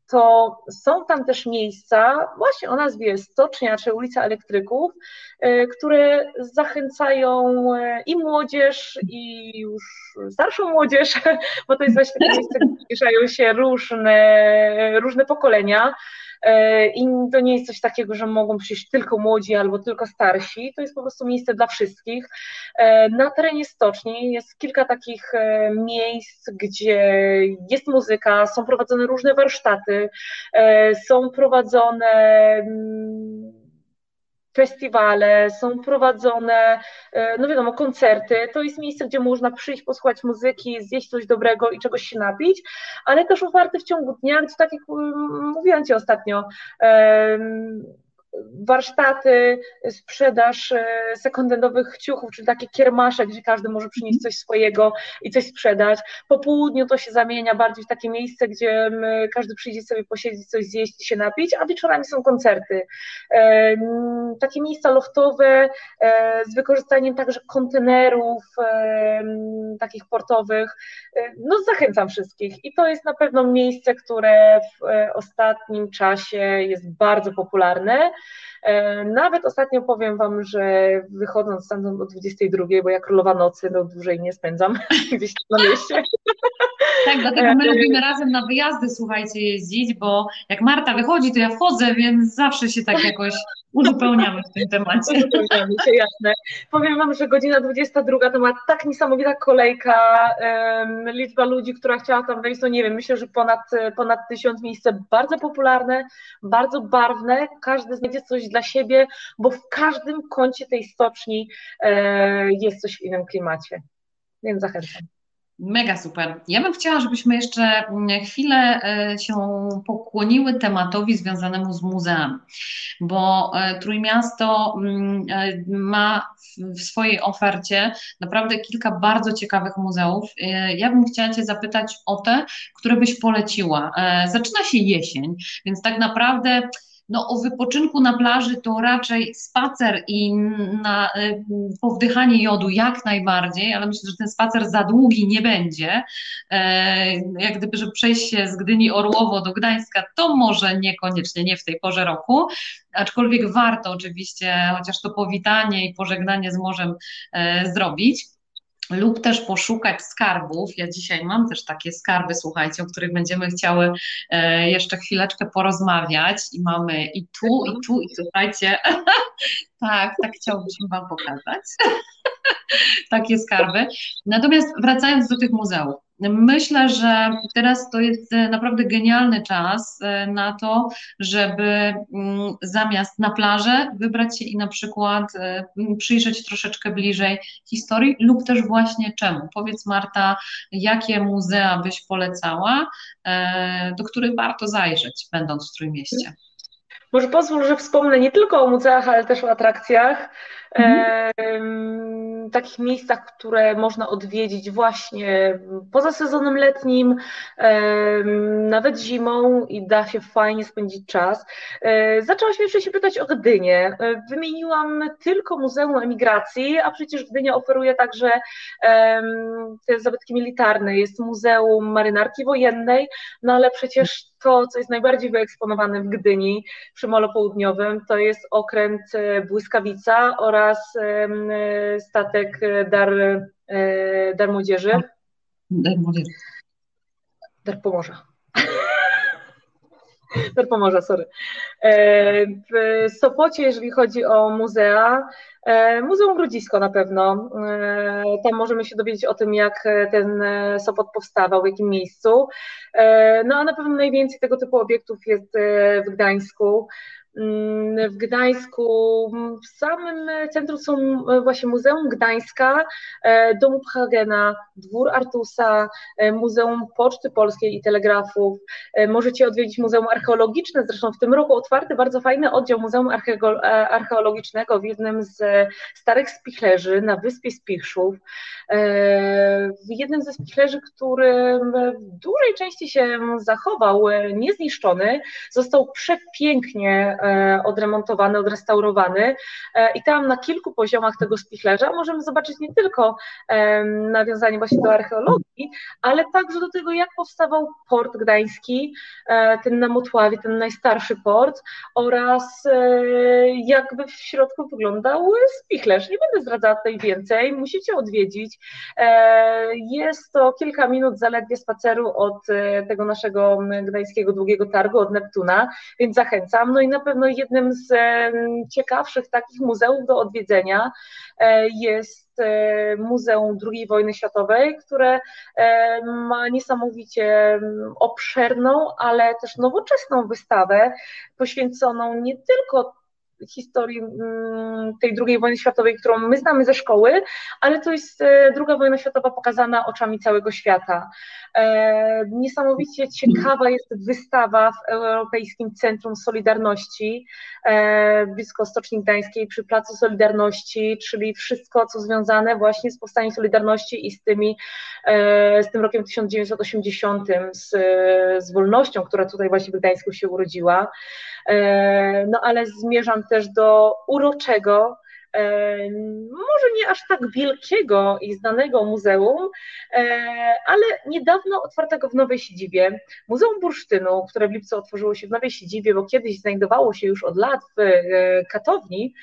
to są tam też miejsca, właśnie o nazwie Stocznia czy ulica Elektryków, e, które zachęcają e, i młodzież, i już starszą młodzież, bo to jest właśnie takie miejsce, gdzie zbliżają się różne, różne pokolenia. E, I to nie jest coś takiego, że mogą przyjść tylko młodzi albo tylko starsi, to jest po prostu miejsce dla wszystkich. Na terenie stoczni jest kilka takich miejsc, gdzie jest muzyka, są prowadzone różne warsztaty, są prowadzone mm, festiwale, są prowadzone, e, no wiadomo, koncerty. To jest miejsce, gdzie można przyjść, posłuchać muzyki, zjeść coś dobrego i czegoś się napić, ale też otwarte w ciągu dnia, gdzie tak jak mm, mówiłam Ci ostatnio, warsztaty, sprzedaż e, sekundendowych ciuchów, czyli takie kiermasze, gdzie każdy może przynieść coś swojego i coś sprzedać. Po południu to się zamienia bardziej w takie miejsce, gdzie każdy przyjdzie sobie posiedzieć, coś zjeść i się napić, a wieczorami są koncerty. E, takie miejsca loftowe e, z wykorzystaniem także kontenerów takich portowych. No zachęcam wszystkich i to jest na pewno miejsce, które w ostatnim czasie jest bardzo popularne. E, nawet ostatnio powiem Wam, że wychodząc stamtąd o 22, bo ja królowa nocy, no dłużej nie spędzam gdzieś na mieście. Tak, dlatego my lubimy razem na wyjazdy, słuchajcie, jeździć, bo jak Marta wychodzi, to ja wchodzę, więc zawsze się tak jakoś uzupełniamy w tym temacie. Uzupełniamy się, jasne. Powiem Wam, że godzina 22 to ma tak niesamowita kolejka, um, liczba ludzi, która chciała tam wejść, no nie wiem, myślę, że ponad, ponad tysiąc miejsce bardzo popularne, bardzo barwne, każdy znajdzie coś dla siebie, bo w każdym kącie tej stoczni e, jest coś w innym klimacie, więc zachęcam. Mega super. Ja bym chciała, żebyśmy jeszcze mm, chwilę e, się pokłoniły tematowi związanemu z muzeami, bo e, Trójmiasto mm, e, ma w swojej ofercie naprawdę kilka bardzo ciekawych muzeów. Ja bym chciała Cię zapytać o te, które byś poleciła. Zaczyna się jesień, więc tak naprawdę no, o wypoczynku na plaży to raczej spacer i na, powdychanie jodu jak najbardziej, ale myślę, że ten spacer za długi nie będzie. Jak gdyby, żeby przejść się z Gdyni Orłowo do Gdańska, to może niekoniecznie, nie w tej porze roku, aczkolwiek warto oczywiście chociaż to powitanie i pożegnanie z morzem zrobić lub też poszukać skarbów. Ja dzisiaj mam też takie skarby, słuchajcie, o których będziemy chciały e, jeszcze chwileczkę porozmawiać i mamy i tu, i tu, i słuchajcie, tak, tak chciałabym Wam pokazać, takie skarby. Natomiast wracając do tych muzeów, Myślę, że teraz to jest e, naprawdę genialny czas e, na to, żeby mm, zamiast na plażę wybrać się i na przykład e, przyjrzeć troszeczkę bliżej historii lub też właśnie czemu. Powiedz Marta, jakie muzea byś polecała, do których warto zajrzeć, będąc w Trójmieście? Może pozwól, że wspomnę nie tylko o muzeach, ale też o atrakcjach. Mhm. takich miejscach, które można odwiedzić właśnie poza sezonem letnim, nawet zimą i da się fajnie spędzić czas. E, zaczęłaś mnie wcześniej pytać o Gdynię. E, wymieniłam tylko Muzeum Emigracji, a przecież Gdynia oferuje także te zabytki militarne. Jest Muzeum Marynarki Wojennej, no ale przecież to, co jest najbardziej wyeksponowane w Gdyni przy Molo Południowym, to jest okręt e, Błyskawica oraz e, statek Dar, e, Dar Młodzieży. Dar Młodzieży. Dar Pomorza. Dar Pomorza, sorry. W Sopocie, jeżeli chodzi o muzea, Muzeum Grodzisko na pewno. Tam możemy się dowiedzieć o tym, jak ten Sopot powstawał, w jakim miejscu. No a na pewno najwięcej tego typu obiektów jest w Gdańsku. W Gdańsku, w samym centrum są e, właśnie Muzeum Gdańska, e, Dom Hagena, Dwór Artusa, e, Muzeum Poczty Polskiej i Telegrafów. Możecie odwiedzić Muzeum Archeologiczne, zresztą w tym roku otwarty bardzo fajny oddział Muzeum Archeologicznego w jednym z starych spichlerzy na wyspie Spichrzów. W jednym ze spichlerzy, który w dużej części się zachował, niezniszczony, został przepięknie odremontowany, odrestaurowany e, i tam na kilku poziomach tego spichlerza możemy zobaczyć nie tylko nawiązanie właśnie do archeologii, ale także do tego, jak powstawał port gdański, e, ten na Motławie, ten najstarszy port oraz jakby w środku wyglądał spichlerz. Nie będę zdradzała tutaj więcej, musicie odwiedzić. Jest to kilka minut zaledwie spaceru od tego naszego gdańskiego długiego targu, od Neptuna, więc zachęcam. No i na pewno jednym z ciekawszych takich muzeów do odwiedzenia e, jest e, Muzeum II Wojny Światowej, które e, ma niesamowicie obszerną, ale też nowoczesną wystawę poświęconą nie tylko historii mm, tej II wojny światowej, którą my znamy ze szkoły, ale to jest druga wojna światowa pokazana oczami całego świata. E, niesamowicie ciekawa jest wystawa w Europejskim Centrum Solidarności e, blisko Stoczni Gdańskiej przy Placu Solidarności, czyli wszystko, co związane właśnie z powstaniem Solidarności i z, tymi, e, z tym rokiem 1980, z, z wolnością, która tutaj właśnie w Gdańsku się urodziła. No ale zmierzam też do uroczego, może nie aż tak wielkiego i znanego muzeum, ale niedawno otwartego w nowej siedzibie, Muzeum Bursztynu, które w lipcu otworzyło się w nowej siedzibie, bo kiedyś znajdowało się już od lat w e, katowni,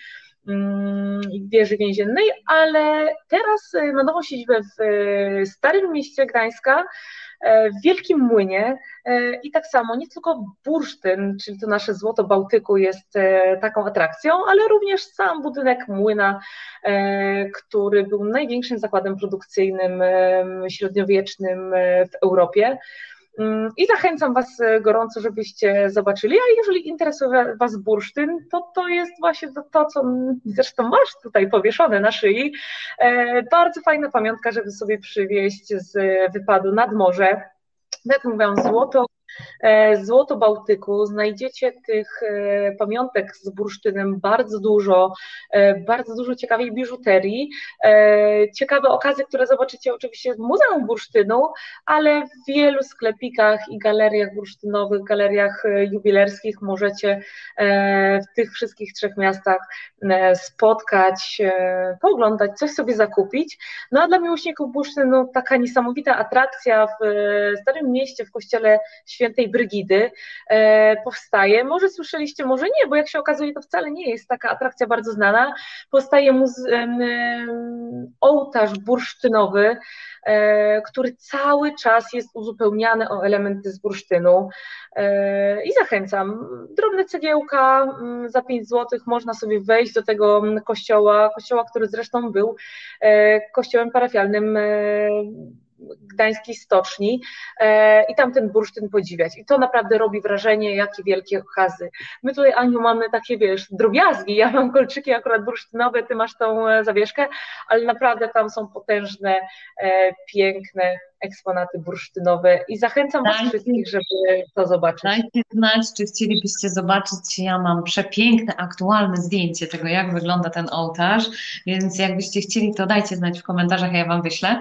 mm, wieży więziennej, ale teraz ma nową siedzibę w e, Starym Mieście Gdańska, E, w Wielkim Młynie e, i tak samo nie tylko bursztyn, czyli to nasze złoto Bałtyku jest e, taką atrakcją, ale również sam budynek młyna, który był największym zakładem produkcyjnym średniowiecznym w Europie. Mm, I zachęcam Was e, gorąco, żebyście zobaczyli. A jeżeli interesuje Was bursztyn, to to jest właśnie to, co zresztą masz tutaj powieszone na szyi. E, bardzo fajna pamiątka, żeby sobie przywieźć z wypadu nad morze. Jak mówią, złoto Złoto Bałtyku. Znajdziecie tych e, pamiątek z bursztynem bardzo dużo, bardzo dużo ciekawej biżuterii. Ciekawe okazy, które zobaczycie oczywiście w Muzeum Bursztynu, ale w wielu sklepikach i galeriach bursztynowych, galeriach jubilerskich możecie w tych wszystkich trzech miastach spotkać, pooglądać, coś sobie zakupić. No a dla miłośników bursztynu taka niesamowita atrakcja w Starym Mieście, w kościele świętej Brygidy e, powstaje. Może słyszeliście, może nie, bo jak się okazuje, to wcale nie jest taka atrakcja bardzo znana. Powstaje muze- ołtarz bursztynowy, e, który cały czas jest uzupełniany o elementy z bursztynu. E, I zachęcam, drobne cegiełka za 5 zł, można sobie wejść do tego kościoła, kościoła, który zresztą był kościołem parafialnym gdańskiej stoczni e, i tam ten bursztyn podziwiać. I to naprawdę robi wrażenie, jakie wielkie okazy. My tutaj, Aniu, mamy takie, wiesz, drobiazgi, ja mam kolczyki akurat bursztynowe, ty masz tą e, zawieszkę, ale naprawdę tam są potężne, e, piękne eksponaty bursztynowe i zachęcam Was wszystkich, żeby to zobaczyć. Dajcie znać, czy chcielibyście zobaczyć, ja mam przepiękne, aktualne zdjęcie tego, jak wygląda ten ołtarz, więc jakbyście chcieli, to dajcie znać w komentarzach, ja Wam wyślę.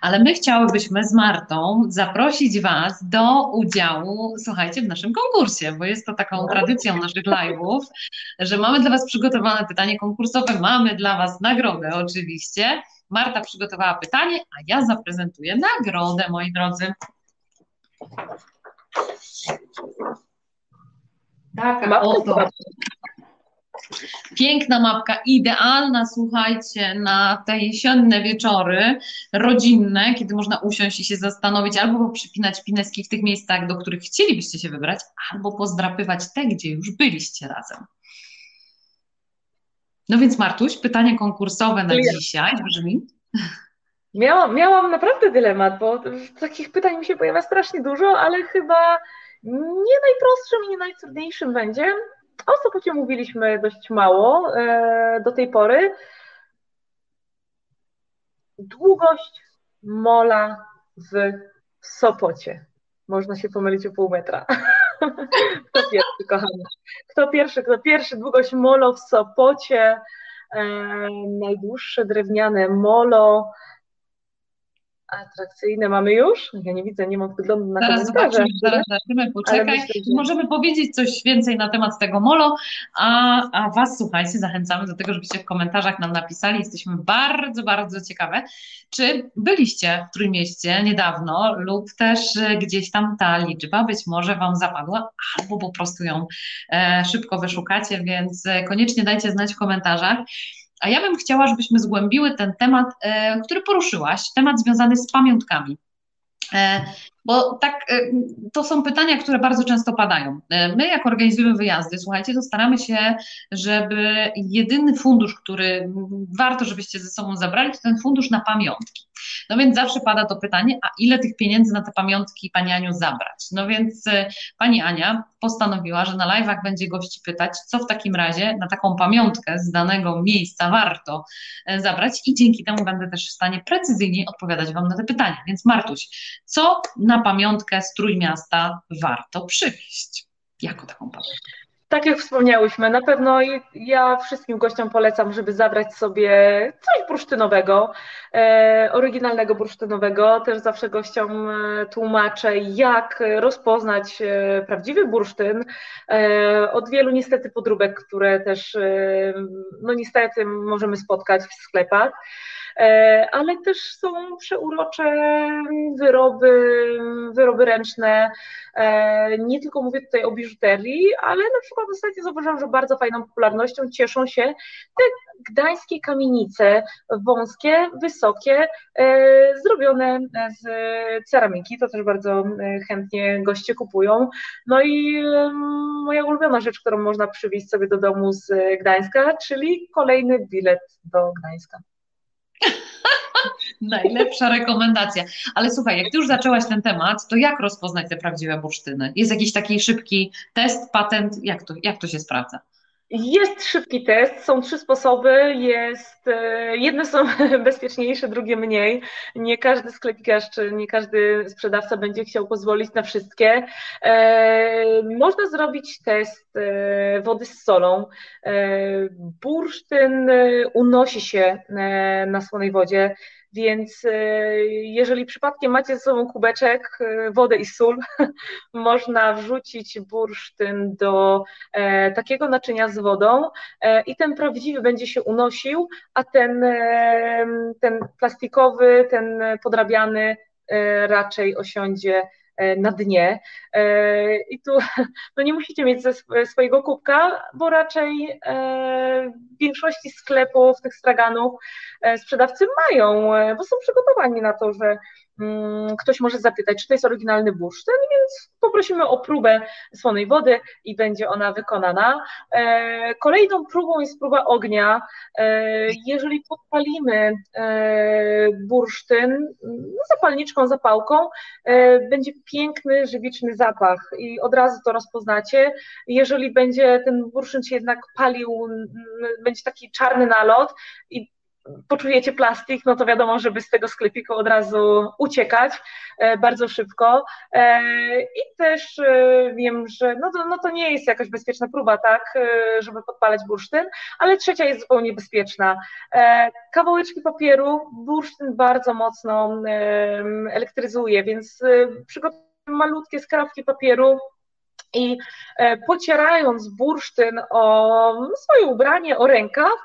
Ale my chciałybyśmy z Martą zaprosić Was do udziału, słuchajcie, w naszym konkursie, bo jest to taką tradycją naszych live'ów, że mamy dla Was przygotowane pytanie konkursowe, mamy dla Was nagrodę oczywiście, Marta przygotowała pytanie, a ja zaprezentuję nagrodę, moi drodzy. Taka oto. Piękna mapka, idealna, słuchajcie, na te jesienne wieczory rodzinne, kiedy można usiąść i się zastanowić, albo przypinać pineski w tych miejscach, do których chcielibyście się wybrać, albo pozdrapywać te, gdzie już byliście razem. No więc Martuś, pytanie konkursowe na ja. dzisiaj brzmi. Miałam, miałam naprawdę dylemat, bo takich pytań mi się pojawia strasznie dużo, ale chyba nie najprostszym i nie najtrudniejszym będzie. O Sopocie mówiliśmy dość mało e, do tej pory. Długość mola w Sopocie. Można się pomylić o pół metra. Kto pierwszy, kochany? Kto pierwszy, kto pierwszy? Długość molo w Sopocie. E, najdłuższe drewniane molo. Atrakcyjne mamy już? Ja nie widzę, nie mam wyglądu na zaraz. Zobaczymy, zaraz zobaczymy, poczekaj. Myślę, że... Możemy powiedzieć coś więcej na temat tego molo, a, a Was, słuchajcie, zachęcamy do tego, żebyście w komentarzach nam napisali. Jesteśmy bardzo, bardzo ciekawe, czy byliście w Trójmieście niedawno lub też gdzieś tam ta liczba być może Wam zapadła, albo po prostu ją e, szybko wyszukacie, więc koniecznie dajcie znać w komentarzach. A ja bym chciała, żebyśmy zgłębiły ten temat, e, który poruszyłaś, temat związany z pamiątkami. E, bo tak, e, to są pytania, które bardzo często padają. My, jak organizujemy wyjazdy, słuchajcie, to staramy się, żeby jedyny fundusz, który warto, żebyście ze sobą zabrali, to ten fundusz na pamiątki. No więc zawsze pada to pytanie, a ile tych pieniędzy na te pamiątki Pani Aniu zabrać? No więc e, Pani Ania postanowiła, że na live'ach będzie gości pytać, co w takim razie na taką pamiątkę z danego miejsca warto e, zabrać i dzięki temu będę też w stanie precyzyjniej odpowiadać Wam na te pytania. Więc Martuś, co na pamiątkę z Trójmiasta warto przywieźć? Jako taką pamiątkę? Tak jak wspomniałyśmy, na pewno ja wszystkim gościom polecam, żeby zabrać sobie coś bursztynowego, e, oryginalnego bursztynowego. Też zawsze gościom e, tłumaczę, jak rozpoznać e, prawdziwy bursztyn od wielu niestety podróbek, które też no niestety możemy spotkać w sklepach. E, ale też są przeurocze wyroby, wyroby ręczne. E, nie tylko mówię tutaj o biżuterii, ale na przykład ostatnio zauważyłam, że bardzo fajną popularnością cieszą się te gdańskie kamienice, wąskie, wysokie, e, zrobione z ceramiki, to też bardzo chętnie goście kupują. No i moja ulubiona rzecz, którą można przywieźć sobie do domu z Gdańska, czyli kolejny bilet do Gdańska. Najlepsza rekomendacja. Ale słuchaj, jak ty już zaczęłaś ten temat, to jak rozpoznać te prawdziwe bursztyny? Jest jakiś taki szybki test, patent? Jak to, jak to się sprawdza? Jest szybki test, są trzy sposoby. Jest, e, jedne są bezpieczniejsze, drugie mniej. Nie każdy sklepikarz czy nie każdy sprzedawca będzie chciał pozwolić na wszystkie. E, można zrobić test e, wody z solą. Bursztyn unosi się na słonej wodzie. Więc e, jeżeli przypadkiem macie ze sobą kubeczek, e, wodę i sól, można wrzucić bursztyn do e, takiego naczynia z wodą i ten prawdziwy będzie się unosił, a ten, ten plastikowy, ten podrabiany raczej osiądzie na dnie. E, I tu no nie musicie mieć ze swojego kubka, bo raczej e, w większości sklepów tych straganów sprzedawcy mają, bo są przygotowani na to, że ktoś może zapytać, czy to jest oryginalny bursztyn, więc poprosimy o próbę słonej wody i będzie ona wykonana. E, kolejną próbą jest próba ognia. E, jeżeli podpalimy e, bursztyn no, zapalniczką, zapałką, będzie piękny, żywiczny zapach i od razu to rozpoznacie. Jeżeli będzie ten bursztyn się jednak palił, będzie taki czarny nalot i poczujecie plastik, no to wiadomo, żeby z tego sklepiku od razu uciekać e, bardzo szybko. E, I też e, wiem, że no to, no to nie jest jakaś bezpieczna próba, tak, żeby podpalać bursztyn, ale trzecia jest zupełnie bezpieczna. Kawałeczki papieru bursztyn bardzo mocno elektryzuje, więc przygotujemy malutkie skrawki papieru, i pocierając bursztyn o swoje ubranie, o rękaw,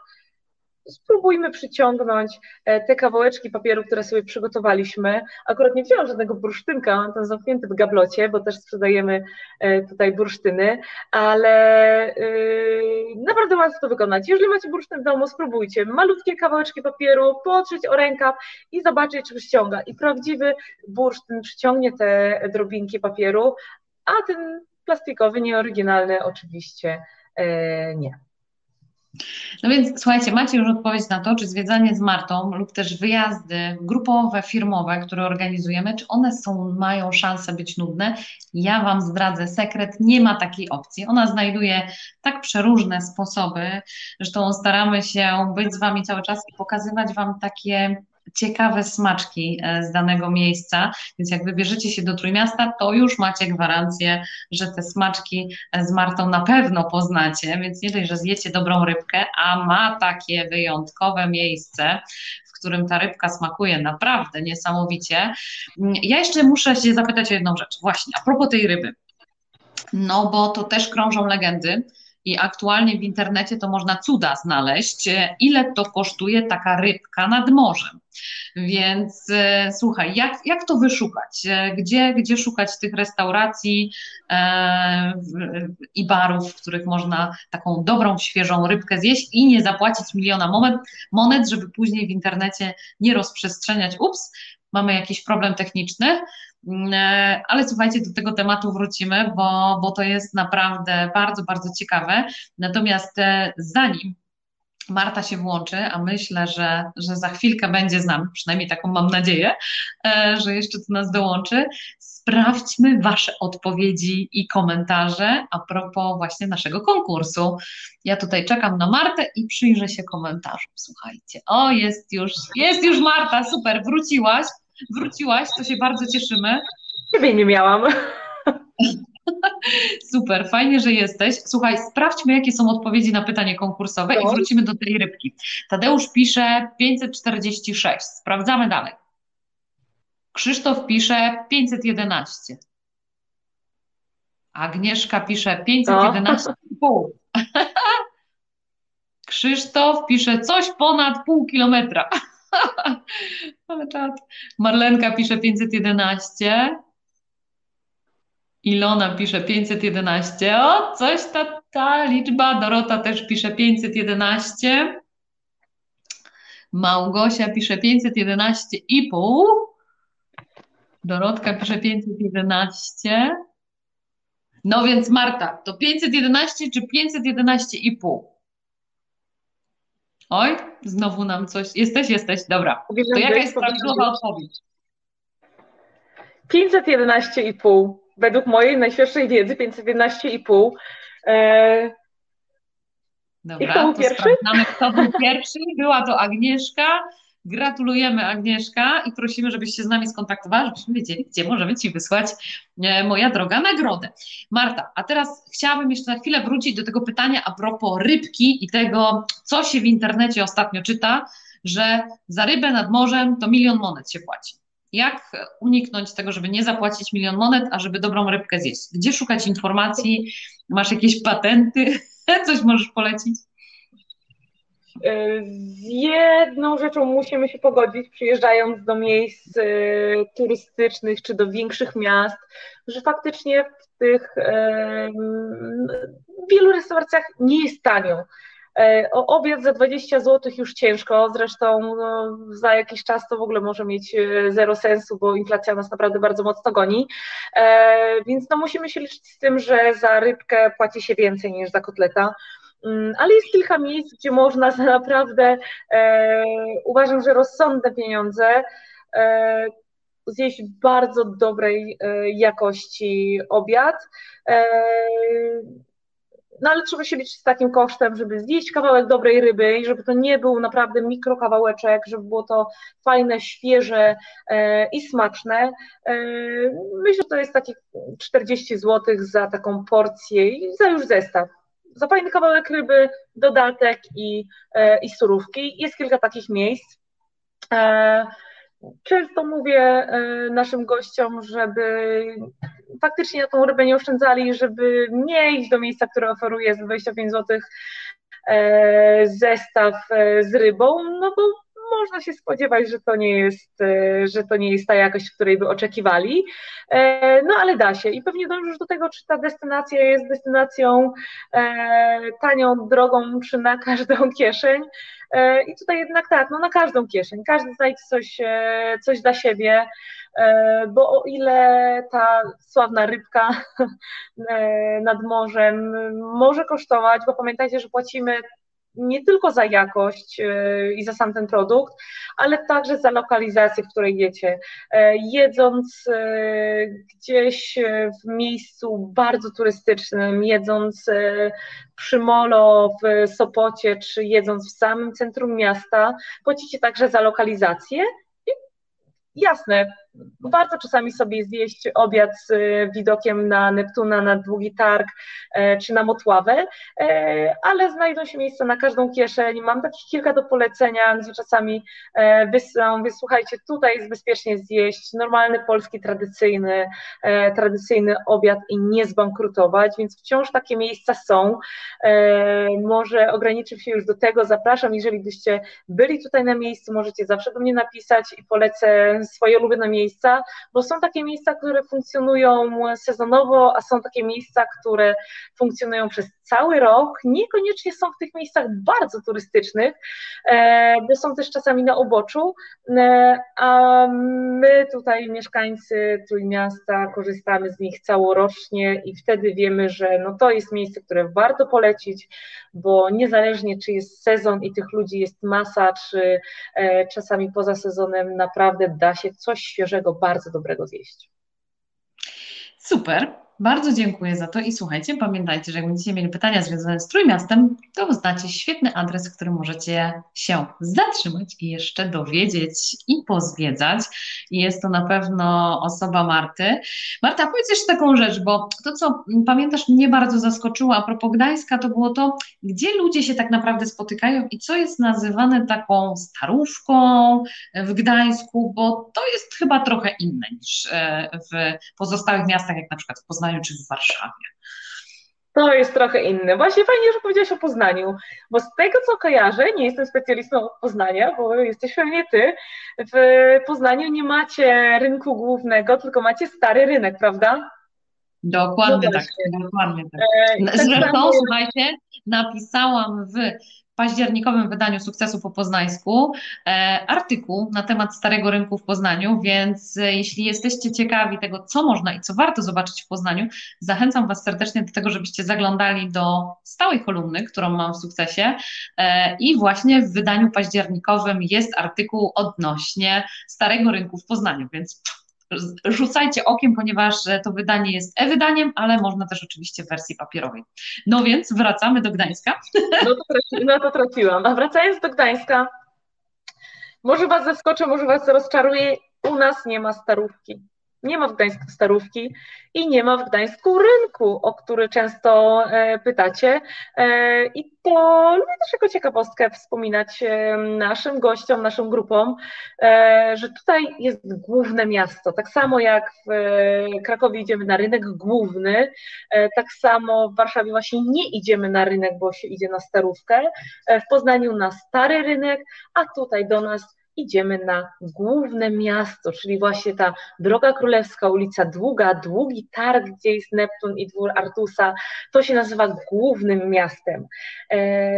spróbujmy przyciągnąć e, te kawałeczki papieru, które sobie przygotowaliśmy. Akurat nie wzięłam żadnego bursztynka, mam tam zamknięty w gablocie, bo też sprzedajemy e, tutaj bursztyny, ale yy, naprawdę łatwo to wykonać. Jeżeli macie bursztyn w domu, spróbujcie. Malutkie kawałeczki papieru, potrzeć o rękaw i zobaczyć, czy ściąga. I prawdziwy bursztyn przyciągnie te drobinki papieru, a ten plastikowy, nieoryginalny oczywiście nie. No więc słuchajcie, macie już odpowiedź na to, czy zwiedzanie z Martą lub też wyjazdy grupowe, firmowe, które organizujemy, czy one są, mają szansę być nudne? Ja Wam zdradzę sekret, nie ma takiej opcji. Ona znajduje tak przeróżne sposoby, zresztą staramy się być z Wami cały czas i pokazywać Wam takie ciekawe smaczki e, z danego miejsca, więc jak wybierzecie się do Trójmiasta, to już macie gwarancję, że te smaczki e, z Martą na pewno poznacie, więc nie dość, że zjecie dobrą rybkę, a ma takie wyjątkowe miejsce, w którym ta rybka smakuje naprawdę niesamowicie. Mm, ja jeszcze muszę się zapytać o jedną rzecz, właśnie a propos tej ryby. No bo to też krążą legendy, i aktualnie w internecie to można cuda znaleźć, ile to kosztuje taka rybka nad morzem. Więc e, słuchaj, jak, jak to wyszukać? E, gdzie, gdzie szukać tych restauracji e, i barów, w których można taką dobrą, świeżą rybkę zjeść i nie zapłacić miliona monet żeby później w internecie nie rozprzestrzeniać, ups, mamy jakiś problem techniczny, mm, e, ale słuchajcie, do tego tematu wrócimy, bo, bo to jest naprawdę bardzo, bardzo ciekawe. Natomiast e, zanim Marta się włączy, a myślę, że, że za chwilkę będzie z nami, przynajmniej taką mam nadzieję, e, że jeszcze do nas dołączy. Sprawdźmy Wasze odpowiedzi i komentarze a propos właśnie naszego konkursu. Ja tutaj czekam na Martę i przyjrzę się komentarzom. Słuchajcie, o jest już, jest już Marta, super, wróciłaś, wróciłaś, to się bardzo cieszymy. Ciebie nie miałam. Super, fajnie, że jesteś. Słuchaj, sprawdźmy, jakie są odpowiedzi na pytanie konkursowe i wrócimy do tej rybki. Tadeusz pisze 546. Sprawdzamy dalej. Krzysztof pisze 511. Agnieszka pisze 511,5. Krzysztof pisze coś ponad pół kilometra. Ale czad. Marlenka pisze 511. Ilona pisze 511. O, coś ta, ta liczba. Dorota też pisze 511. Małgosia pisze 511,5. Dorotka pisze 511. No więc Marta, to 511 czy 511,5? Oj, znowu nam coś. Jesteś, jesteś, dobra. To jaka jest prawidłowa odpowiedź? 511,5 według mojej najświeższej wiedzy 511,5. E, Dobra, I kto był pierwszy? Sprawdzamy, kto był pierwszy. Była to Agnieszka. Gratulujemy Agnieszka i prosimy, żebyś się z nami skontaktowała, żebyśmy wiedzieli, gdzie możemy Ci wysłać, e, moja droga, nagrodę. Marta, a teraz chciałabym jeszcze na chwilę wrócić do tego pytania a propos rybki i tego, co się w internecie ostatnio czyta, że za rybę nad morzem to milion monet się płaci. Jak uniknąć tego, żeby nie zapłacić milion monet, a żeby dobrą rybkę zjeść? Gdzie szukać informacji? Masz jakieś patenty? Coś możesz polecić? Z jedną rzeczą musimy się pogodzić, przyjeżdżając do miejsc e, turystycznych czy do większych miast, że faktycznie w tych w wielu restauracjach nie jest tanio. E, o obiad za 20 zł już ciężko, zresztą no, za jakiś czas to w ogóle może mieć e, zero sensu, bo inflacja nas naprawdę bardzo mocno goni. Więc no, musimy się liczyć z tym, że za rybkę płaci się więcej niż za kotleta. Mm, ale jest kilka miejsc, gdzie można za naprawdę, e, uważam, że rozsądne pieniądze e, zjeść bardzo dobrej e, jakości obiad. E, no ale trzeba się liczyć z takim kosztem, żeby zjeść kawałek dobrej ryby i żeby to nie był naprawdę mikrokawałeczek, żeby było to fajne, świeże e, i smaczne. E, myślę, że to jest takie 40 zł za taką porcję i za już zestaw za fajny kawałek ryby, dodatek i, e, i surówki. Jest kilka takich miejsc. E, często mówię e, naszym gościom, żeby faktycznie na tą rybę nie oszczędzali, żeby nie iść do miejsca, które oferuje za 25 zł zestaw z rybą, no bo można się spodziewać, że to nie jest, e, że to nie jest ta jakość, której by oczekiwali. E, no ale da się i pewnie dążysz do tego, czy ta destynacja jest destynacją e, tanią, drogą, czy na każdą kieszeń. I tutaj jednak tak, no na każdą kieszeń, każdy znajdzie coś, coś dla siebie, bo o ile ta sławna rybka nad morzem może kosztować, bo pamiętajcie, że płacimy nie tylko za jakość e, i za sam ten produkt, ale także za lokalizację, w której jecie. E, jedząc e, gdzieś w miejscu bardzo turystycznym, jedząc przy molo w Sopocie, czy jedząc w samym centrum miasta, płacicie także za lokalizację. Jasne, warto czasami sobie zjeść obiad z widokiem na Neptuna, na Długi Targ e, czy na Motławę, e, ale znajdą się miejsca na każdą kieszeń. Mam takich kilka do polecenia, gdzie czasami e, wysyłam, wysłuchajcie, tutaj jest bezpiecznie zjeść normalny polski tradycyjny, tradycyjny obiad i nie zbankrutować, więc wciąż takie miejsca są. Może ograniczę się już do tego, zapraszam, jeżeli byście byli tutaj na miejscu, możecie zawsze do mnie napisać i polecę swoje ulubione miejsce miejsca, bo są takie miejsca, które funkcjonują sezonowo, a są takie miejsca, które funkcjonują przez cały rok. Niekoniecznie są w tych miejscach bardzo turystycznych, e, bo są też czasami na uboczu, e, a my tutaj, mieszkańcy Trójmiasta, korzystamy z nich całorocznie i wtedy wiemy, że no to jest miejsce, które warto polecić, bo niezależnie czy jest sezon i tych ludzi jest masa, czy e, czasami poza sezonem naprawdę da się coś świeżego, bardzo dobrego zjeść. Super. Bardzo dziękuję za to i słuchajcie, pamiętajcie, że jak będziecie mieli pytania związane z Trójmiastem, to znacie świetny adres, w którym możecie się zatrzymać i jeszcze dowiedzieć i pozwiedzać. I jest to na pewno osoba Marty. Marta, powiedz jeszcze taką rzecz, bo to, co pamiętasz, mnie bardzo zaskoczyło a propos Gdańska, to było to, gdzie ludzie się tak naprawdę spotykają i co jest nazywane taką starówką w Gdańsku, bo to jest chyba trochę inne niż e, w pozostałych miastach, jak na przykład w Poznaniu czy w Warszawie. To jest trochę inne. Właśnie fajnie, że powiedziałaś o Poznaniu, bo z tego co kojarzę, nie jestem specjalistą od Poznania, bo jesteś pewnie ty, w Poznaniu nie macie rynku głównego, tylko macie stary rynek, prawda? Dokładnie no tak, dokładnie tak. E, tak Zresztą, tak słuchajcie, napisałam w październikowym wydaniu Sukcesu po Poznańsku e, artykuł na temat Starego Rynku w Poznaniu, więc e, jeśli jesteście ciekawi tego, co można i co warto zobaczyć w Poznaniu, zachęcam Was serdecznie do tego, żebyście zaglądali do stałej kolumny, którą mam w Sukcesie e, i właśnie w wydaniu październikowym jest artykuł odnośnie Starego Rynku w Poznaniu, więc rzucajcie okiem, ponieważ to wydanie jest e-wydaniem, ale można też oczywiście w wersji papierowej. No więc wracamy do Gdańska. No to, no to trafiłam. A wracając do Gdańska, może Was zaskoczę, może Was rozczaruje, u nas nie ma starówki. Nie ma w Gdańsku starówki i nie ma w Gdańsku rynku, o który często e, pytacie. E, I to lubię też jako ciekawostkę wspominać e, naszym gościom, naszym grupom, że tutaj jest główne miasto. Tak samo jak w Krakowie idziemy na rynek główny, tak samo w Warszawie właśnie nie idziemy na rynek, bo się idzie na starówkę. W Poznaniu na stary rynek, a tutaj do nas idziemy na główne miasto, czyli właśnie ta droga królewska, ulica Długa, długi targ, gdzie jest Neptun i dwór Artusa, to się nazywa głównym miastem. E,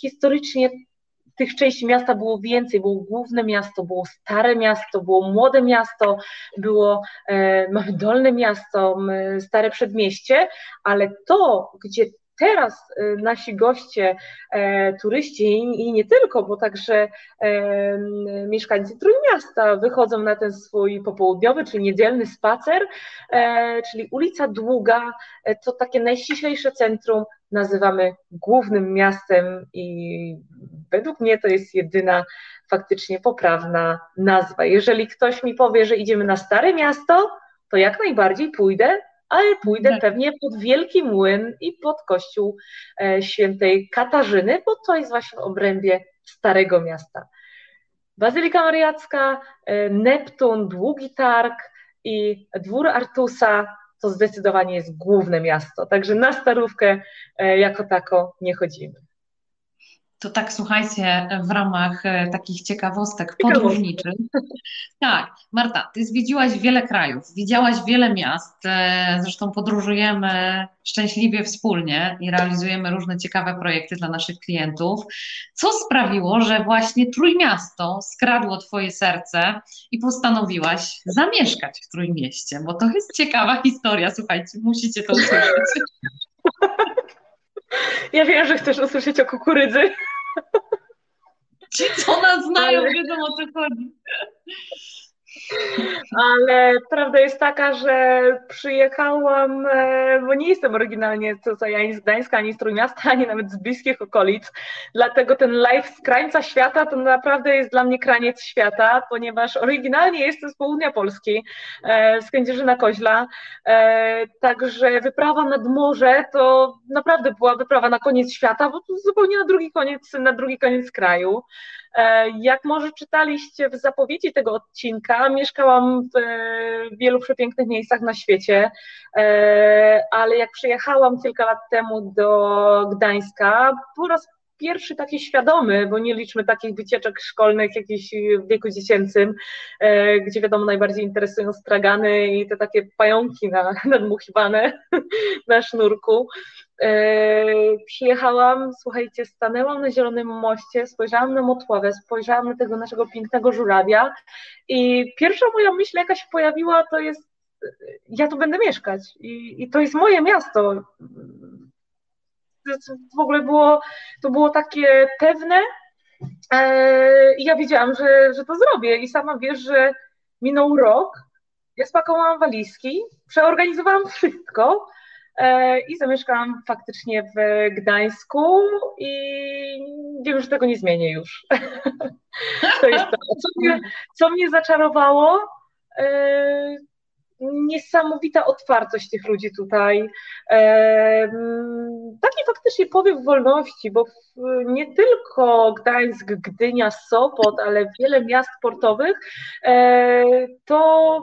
historycznie tych części miasta było więcej, było główne miasto, było stare miasto, było młode miasto, było e, dolne miasto, stare przedmieście, ale to, gdzie teraz y, nasi goście, e, turyści i nie tylko, bo także e, mieszkańcy Trójmiasta wychodzą na ten swój popołudniowy czy niedzielny spacer, e, czyli ulica Długa, to takie najściślejsze centrum nazywamy głównym miastem i według mnie to jest jedyna faktycznie poprawna nazwa. Jeżeli ktoś mi powie, że idziemy na Stare Miasto, to jak najbardziej pójdę, ale pójdę tak. pewnie pod Wielki Młyn i pod kościół e, świętej Katarzyny, bo to jest właśnie w obrębie Starego Miasta. Bazylika Mariacka, e, Neptun, Długi Targ i Dwór Artusa to zdecydowanie jest główne miasto, także na Starówkę e, jako tako nie chodzimy. To tak, słuchajcie, w ramach e, takich ciekawostek podróżniczych. Tak, Marta, ty zwiedziłaś wiele krajów, widziałaś wiele miast, e, zresztą podróżujemy szczęśliwie wspólnie i realizujemy różne ciekawe projekty dla naszych klientów. Co sprawiło, że właśnie Trójmiasto skradło twoje serce i postanowiłaś zamieszkać w Trójmieście? Bo to jest ciekawa historia, słuchajcie, musicie to usłyszeć. Ja wiem, że chcesz usłyszeć o kukurydzy. Ci, co nas znają, wiedzą o co chodzi. Ale prawda jest taka, że przyjechałam, e, bo nie jestem oryginalnie tutaj ani z Gdańska, ani z Trójmiasta, ani nawet z bliskich okolic. Dlatego ten live z krańca świata to naprawdę jest dla mnie kraniec świata, ponieważ oryginalnie jestem z południa Polski, e, z Kędzierzyna Koźla. E, także wyprawa nad morze to naprawdę była wyprawa na koniec świata, bo to zupełnie na drugi koniec, na drugi koniec kraju. E, jak może czytaliście w zapowiedzi tego odcinka, mieszkałam w wielu przepięknych miejscach na świecie, e, ale jak przyjechałam kilka lat temu do Gdańska, po raz pierwszy taki świadomy, bo nie liczmy takich wycieczek szkolnych jakichś w wieku dziecięcym, e, gdzie wiadomo najbardziej interesują stragany i te takie pająki na, nadmuchiwane na sznurku. E, przyjechałam, słuchajcie, stanęłam na Zielonym Moście, spojrzałam na Motławę, spojrzałam na tego naszego pięknego żurawia i pierwsza moja myśl jaka się pojawiła to jest, ja tu będę mieszkać i, i to jest moje miasto. W ogóle było, to było takie pewne e, i ja wiedziałam, że, że to zrobię i sama wiesz, że minął rok, ja spakowałam walizki, przeorganizowałam wszystko, E, i zamieszkałam faktycznie w Gdańsku i wiem, że tego nie zmienię już. to jest to. Co mnie, co mnie zaczarowało? E, niesamowita otwartość tych ludzi tutaj. E, taki faktycznie powiew wolności, bo nie tylko Gdańsk, Gdynia, Sopot, ale wiele miast portowych to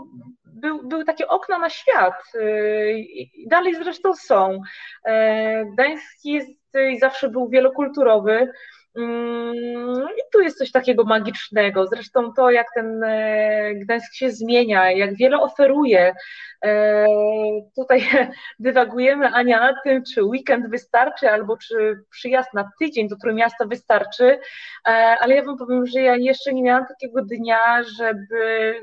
był, były takie okna na świat y, i dalej zresztą są. E, Gdańsk jest i zawsze był wielokulturowy. Mm, I tu jest coś takiego magicznego. Zresztą to, jak ten e, Gdańsk się zmienia, jak wiele oferuje. E, tutaj dywagujemy, Ania, nad tym, czy weekend wystarczy, albo czy przyjazd na tydzień do Trójmiasta wystarczy, ale ja Wam powiem, że ja jeszcze nie miałam takiego dnia, żeby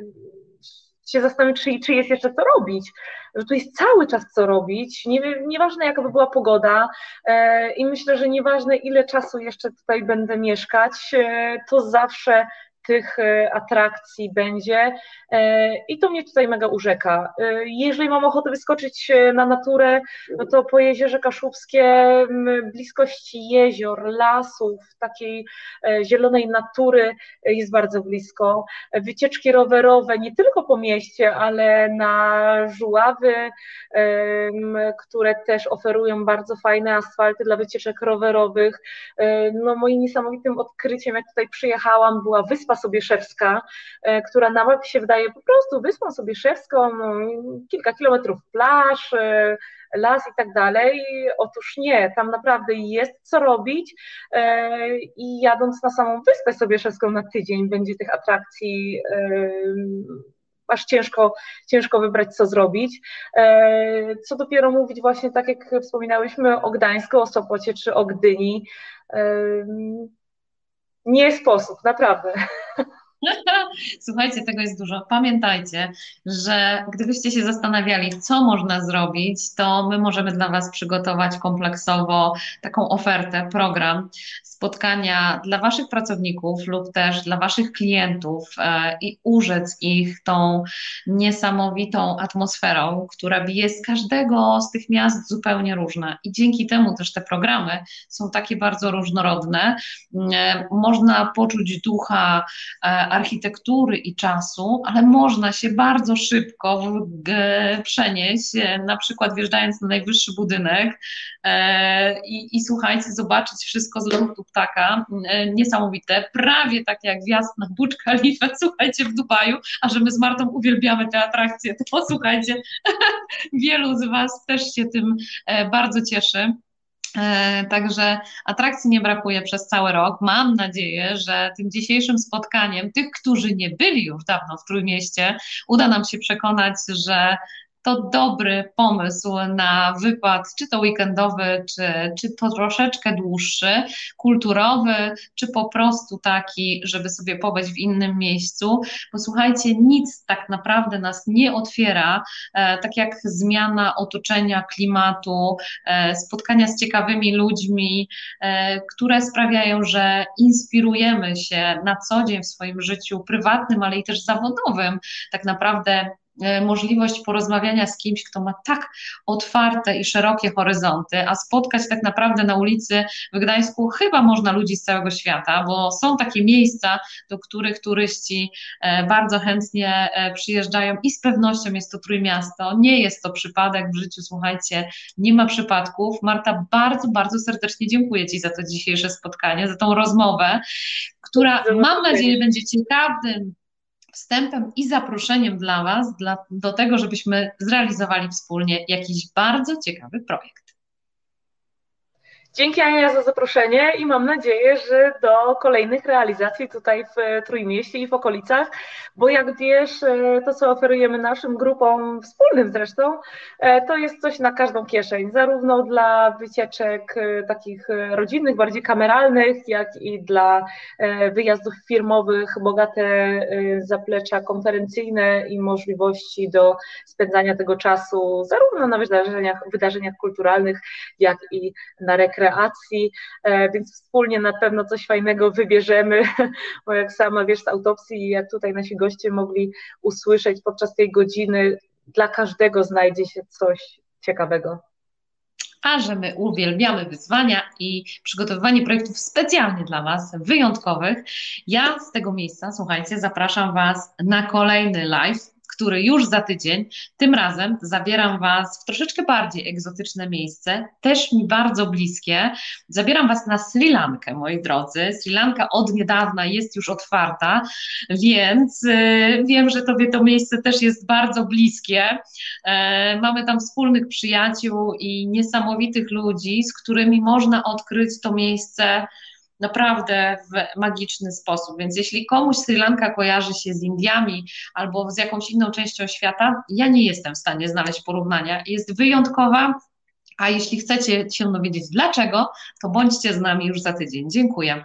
się zastanowić, czy, czy jest jeszcze co robić, że tu jest cały czas co robić, nie, nieważne jaka by była pogoda e, i myślę, że nieważne ile czasu jeszcze tutaj będę mieszkać, e, to zawsze tych e, atrakcji będzie e, i to mnie tutaj mega urzeka. Jeżeli mam ochotę wyskoczyć na naturę, no to po Jeziorze Kaszubskie, bliskości jezior, lasów, takiej zielonej natury jest bardzo blisko. Wycieczki rowerowe nie tylko po mieście, ale na Żuławy, które też oferują bardzo fajne asfalty dla wycieczek rowerowych. No moim niesamowitym odkryciem, jak tutaj przyjechałam, była Wyspa Sobieszewska, e, która na się wydaje po prostu Wyspą Sobieszewską, no, kilka kilometrów plaż, e, las i tak dalej. Otóż nie, tam naprawdę jest co robić e, i jadąc na samą Wyspę Sobieszewską na tydzień będzie tych atrakcji aż ciężko, ciężko wybrać, co zrobić. Co dopiero mówić właśnie tak, jak wspominałyśmy o Gdańsku, o Sopocie czy o Gdyni nie sposób, naprawdę. Słuchajcie, tego jest dużo. Pamiętajcie, że gdybyście się zastanawiali, co można zrobić, to my możemy dla Was przygotować kompleksowo taką ofertę, program, spotkania dla Waszych pracowników lub też dla Waszych klientów e, i urzec ich tą niesamowitą atmosferą, która bije z każdego z tych miast zupełnie różne. I dzięki temu też te programy są takie bardzo różnorodne. E, można poczuć ducha e, architektury i czasu, ale można się bardzo szybko przenieść, e, na przykład wjeżdżając na najwyższy budynek e, i, i słuchajcie, zobaczyć wszystko z lotu ptaka. E, niesamowite, prawie tak jak wjazd na Burj Khalifa, słuchajcie, w Dubaju, a że my z Martą uwielbiamy te atrakcje, to posłuchajcie, wielu z Was też się tym bardzo cieszy. E, także atrakcji nie brakuje przez cały rok. Mam nadzieję, że tym dzisiejszym spotkaniem tych, którzy nie byli już dawno w Trójmieście, uda nam się przekonać, że to dobry pomysł na wypad, czy to weekendowy, czy, czy to troszeczkę dłuższy, kulturowy, czy po prostu taki, żeby sobie pobyć w innym miejscu. Posłuchajcie, nic tak naprawdę nas nie otwiera, e, tak jak zmiana otoczenia, klimatu, e, spotkania z ciekawymi ludźmi, e, które sprawiają, że inspirujemy się na co dzień w swoim życiu prywatnym, ale i też zawodowym, tak naprawdę możliwość porozmawiania z kimś, kto ma tak otwarte i szerokie horyzonty, a spotkać tak naprawdę na ulicy w Gdańsku chyba można ludzi z całego świata, bo są takie miejsca, do których turyści e, bardzo chętnie e, przyjeżdżają i z pewnością jest to Trójmiasto. Nie jest to przypadek w życiu, słuchajcie, nie ma przypadków. Marta, bardzo, bardzo serdecznie dziękuję Ci za to dzisiejsze spotkanie, za tą rozmowę, która mam nadzieję będzie ciekawym wstępem i zaproszeniem dla Was dla, do tego, żebyśmy zrealizowali wspólnie jakiś bardzo ciekawy projekt. Dzięki Ania za zaproszenie i mam nadzieję, że do kolejnych realizacji tutaj w Trójmieście i w okolicach, bo jak wiesz, e, to co oferujemy naszym grupom, wspólnym zresztą, e, to jest coś na każdą kieszeń, zarówno dla wycieczek e, takich rodzinnych, bardziej kameralnych, jak i dla wyjazdów firmowych, bogate zaplecza konferencyjne i możliwości do spędzania tego czasu zarówno na wydarzeniach, wydarzeniach kulturalnych, jak i na rekreacji kreacji, e, więc wspólnie na pewno coś fajnego wybierzemy, bo jak sama wiesz z autopsji, jak tutaj nasi goście mogli usłyszeć podczas tej godziny, dla każdego znajdzie się coś ciekawego a że my uwielbiamy wyzwania i przygotowywanie projektów specjalnie dla Was, wyjątkowych. Ja z tego miejsca, słuchajcie, zapraszam Was na kolejny live który już za tydzień, tym razem zabieram Was w troszeczkę bardziej egzotyczne miejsce, też mi bardzo bliskie. Zabieram Was na Sri Lankę, moi drodzy. Sri Lanka od niedawna jest już otwarta, więc y, wiem, że Tobie to miejsce też jest bardzo bliskie. E, mamy tam wspólnych przyjaciół i niesamowitych ludzi, z którymi można odkryć to miejsce naprawdę w magiczny sposób. Więc jeśli komuś Sri Lanka kojarzy się z Indiami albo z jakąś inną częścią świata, ja nie jestem w stanie znaleźć porównania. Jest wyjątkowa, a jeśli chcecie się dowiedzieć dlaczego, to bądźcie z nami już za tydzień. Dziękuję.